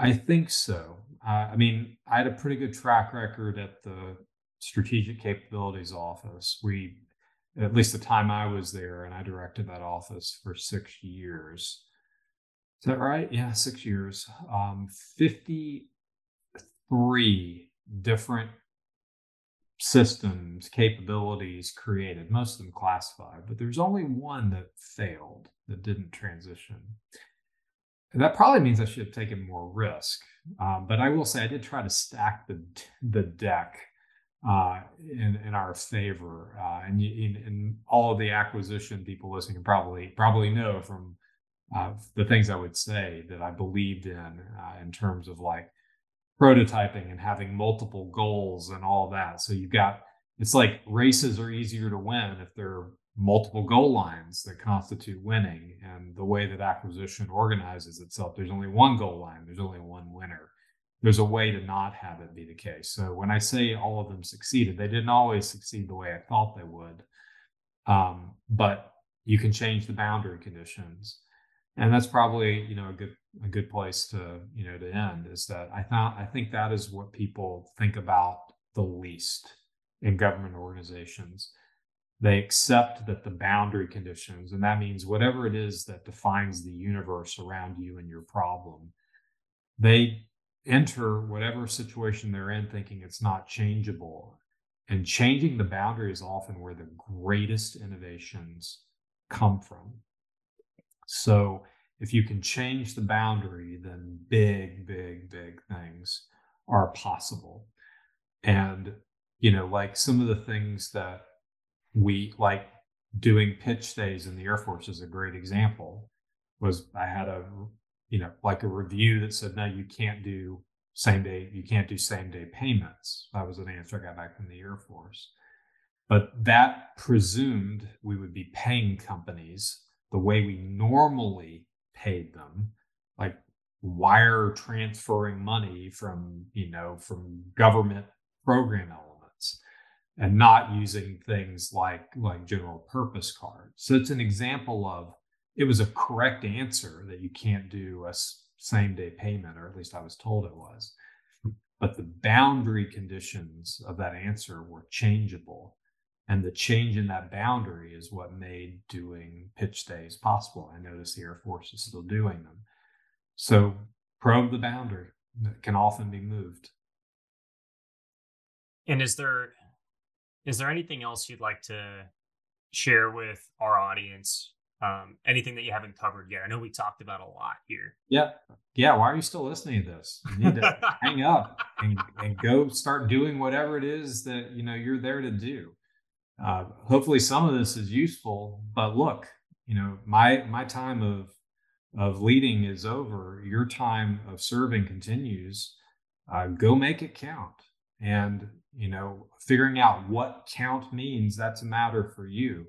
Speaker 2: I think so. Uh, I mean, I had a pretty good track record at the Strategic Capabilities Office. We, at least the time I was there, and I directed that office for six years. Is that right? Yeah, six years. Um, 53 different systems, capabilities created, most of them classified, but there's only one that failed, that didn't transition. That probably means I should have taken more risk. Um, but I will say I did try to stack the the deck uh, in in our favor. Uh, and all the acquisition people listening can probably probably know from uh, the things I would say that I believed in uh, in terms of like prototyping and having multiple goals and all that. So you've got it's like races are easier to win if there are multiple goal lines that constitute winning. And the way that acquisition organizes itself, there's only one goal line, there's only one winner. There's a way to not have it be the case. So when I say all of them succeeded, they didn't always succeed the way I thought they would. Um, but you can change the boundary conditions and that's probably you know a good a good place to you know to end is that I thought I think that is what people think about the least in government organizations. They accept that the boundary conditions, and that means whatever it is that defines the universe around you and your problem, they enter whatever situation they're in thinking it's not changeable. And changing the boundary is often where the greatest innovations come from. So if you can change the boundary, then big, big, big things are possible. And, you know, like some of the things that we like doing pitch days in the Air Force is a great example. Was I had a, you know, like a review that said, no, you can't do same day, you can't do same day payments. That was an answer I got back from the Air Force. But that presumed we would be paying companies the way we normally paid them, like wire transferring money from, you know, from government program elements and not using things like like general purpose cards. So it's an example of it was a correct answer that you can't do a same day payment, or at least I was told it was. But the boundary conditions of that answer were changeable and the change in that boundary is what made doing pitch days possible. I notice the Air Force is still doing them. So probe the boundary that can often be moved.
Speaker 1: And is there is there anything else you'd like to share with our audience? Um, anything that you haven't covered yet? I know we talked about a lot here.
Speaker 2: Yeah. Yeah. Why are you still listening to this? You need to hang up and, and go start doing whatever it is that you know you're there to do uh, hopefully some of this is useful but look you know my my time of of leading is over your time of serving continues uh, go make it count and you know figuring out what count means that's a matter for you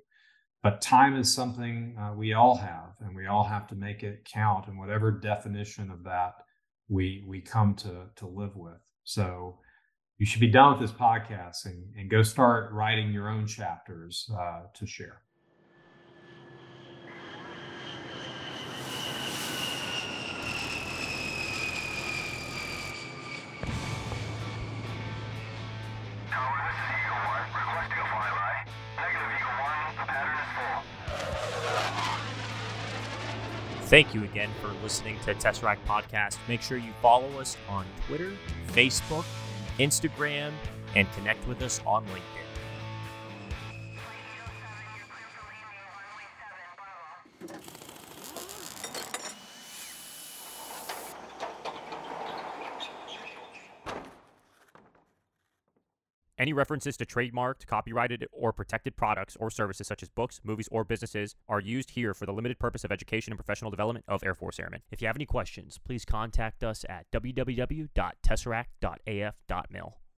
Speaker 2: but time is something uh, we all have and we all have to make it count and whatever definition of that we we come to to live with so you should be done with this podcast and, and go start writing your own chapters uh, to share.
Speaker 1: Thank you again for listening to Tesseract Podcast. Make sure you follow us on Twitter, Facebook, Instagram, and connect with us on LinkedIn. Any references to trademarked, copyrighted, or protected products or services such as books, movies, or businesses are used here for the limited purpose of education and professional development of Air Force Airmen. If you have any questions, please contact us at www.tesseract.af.mil.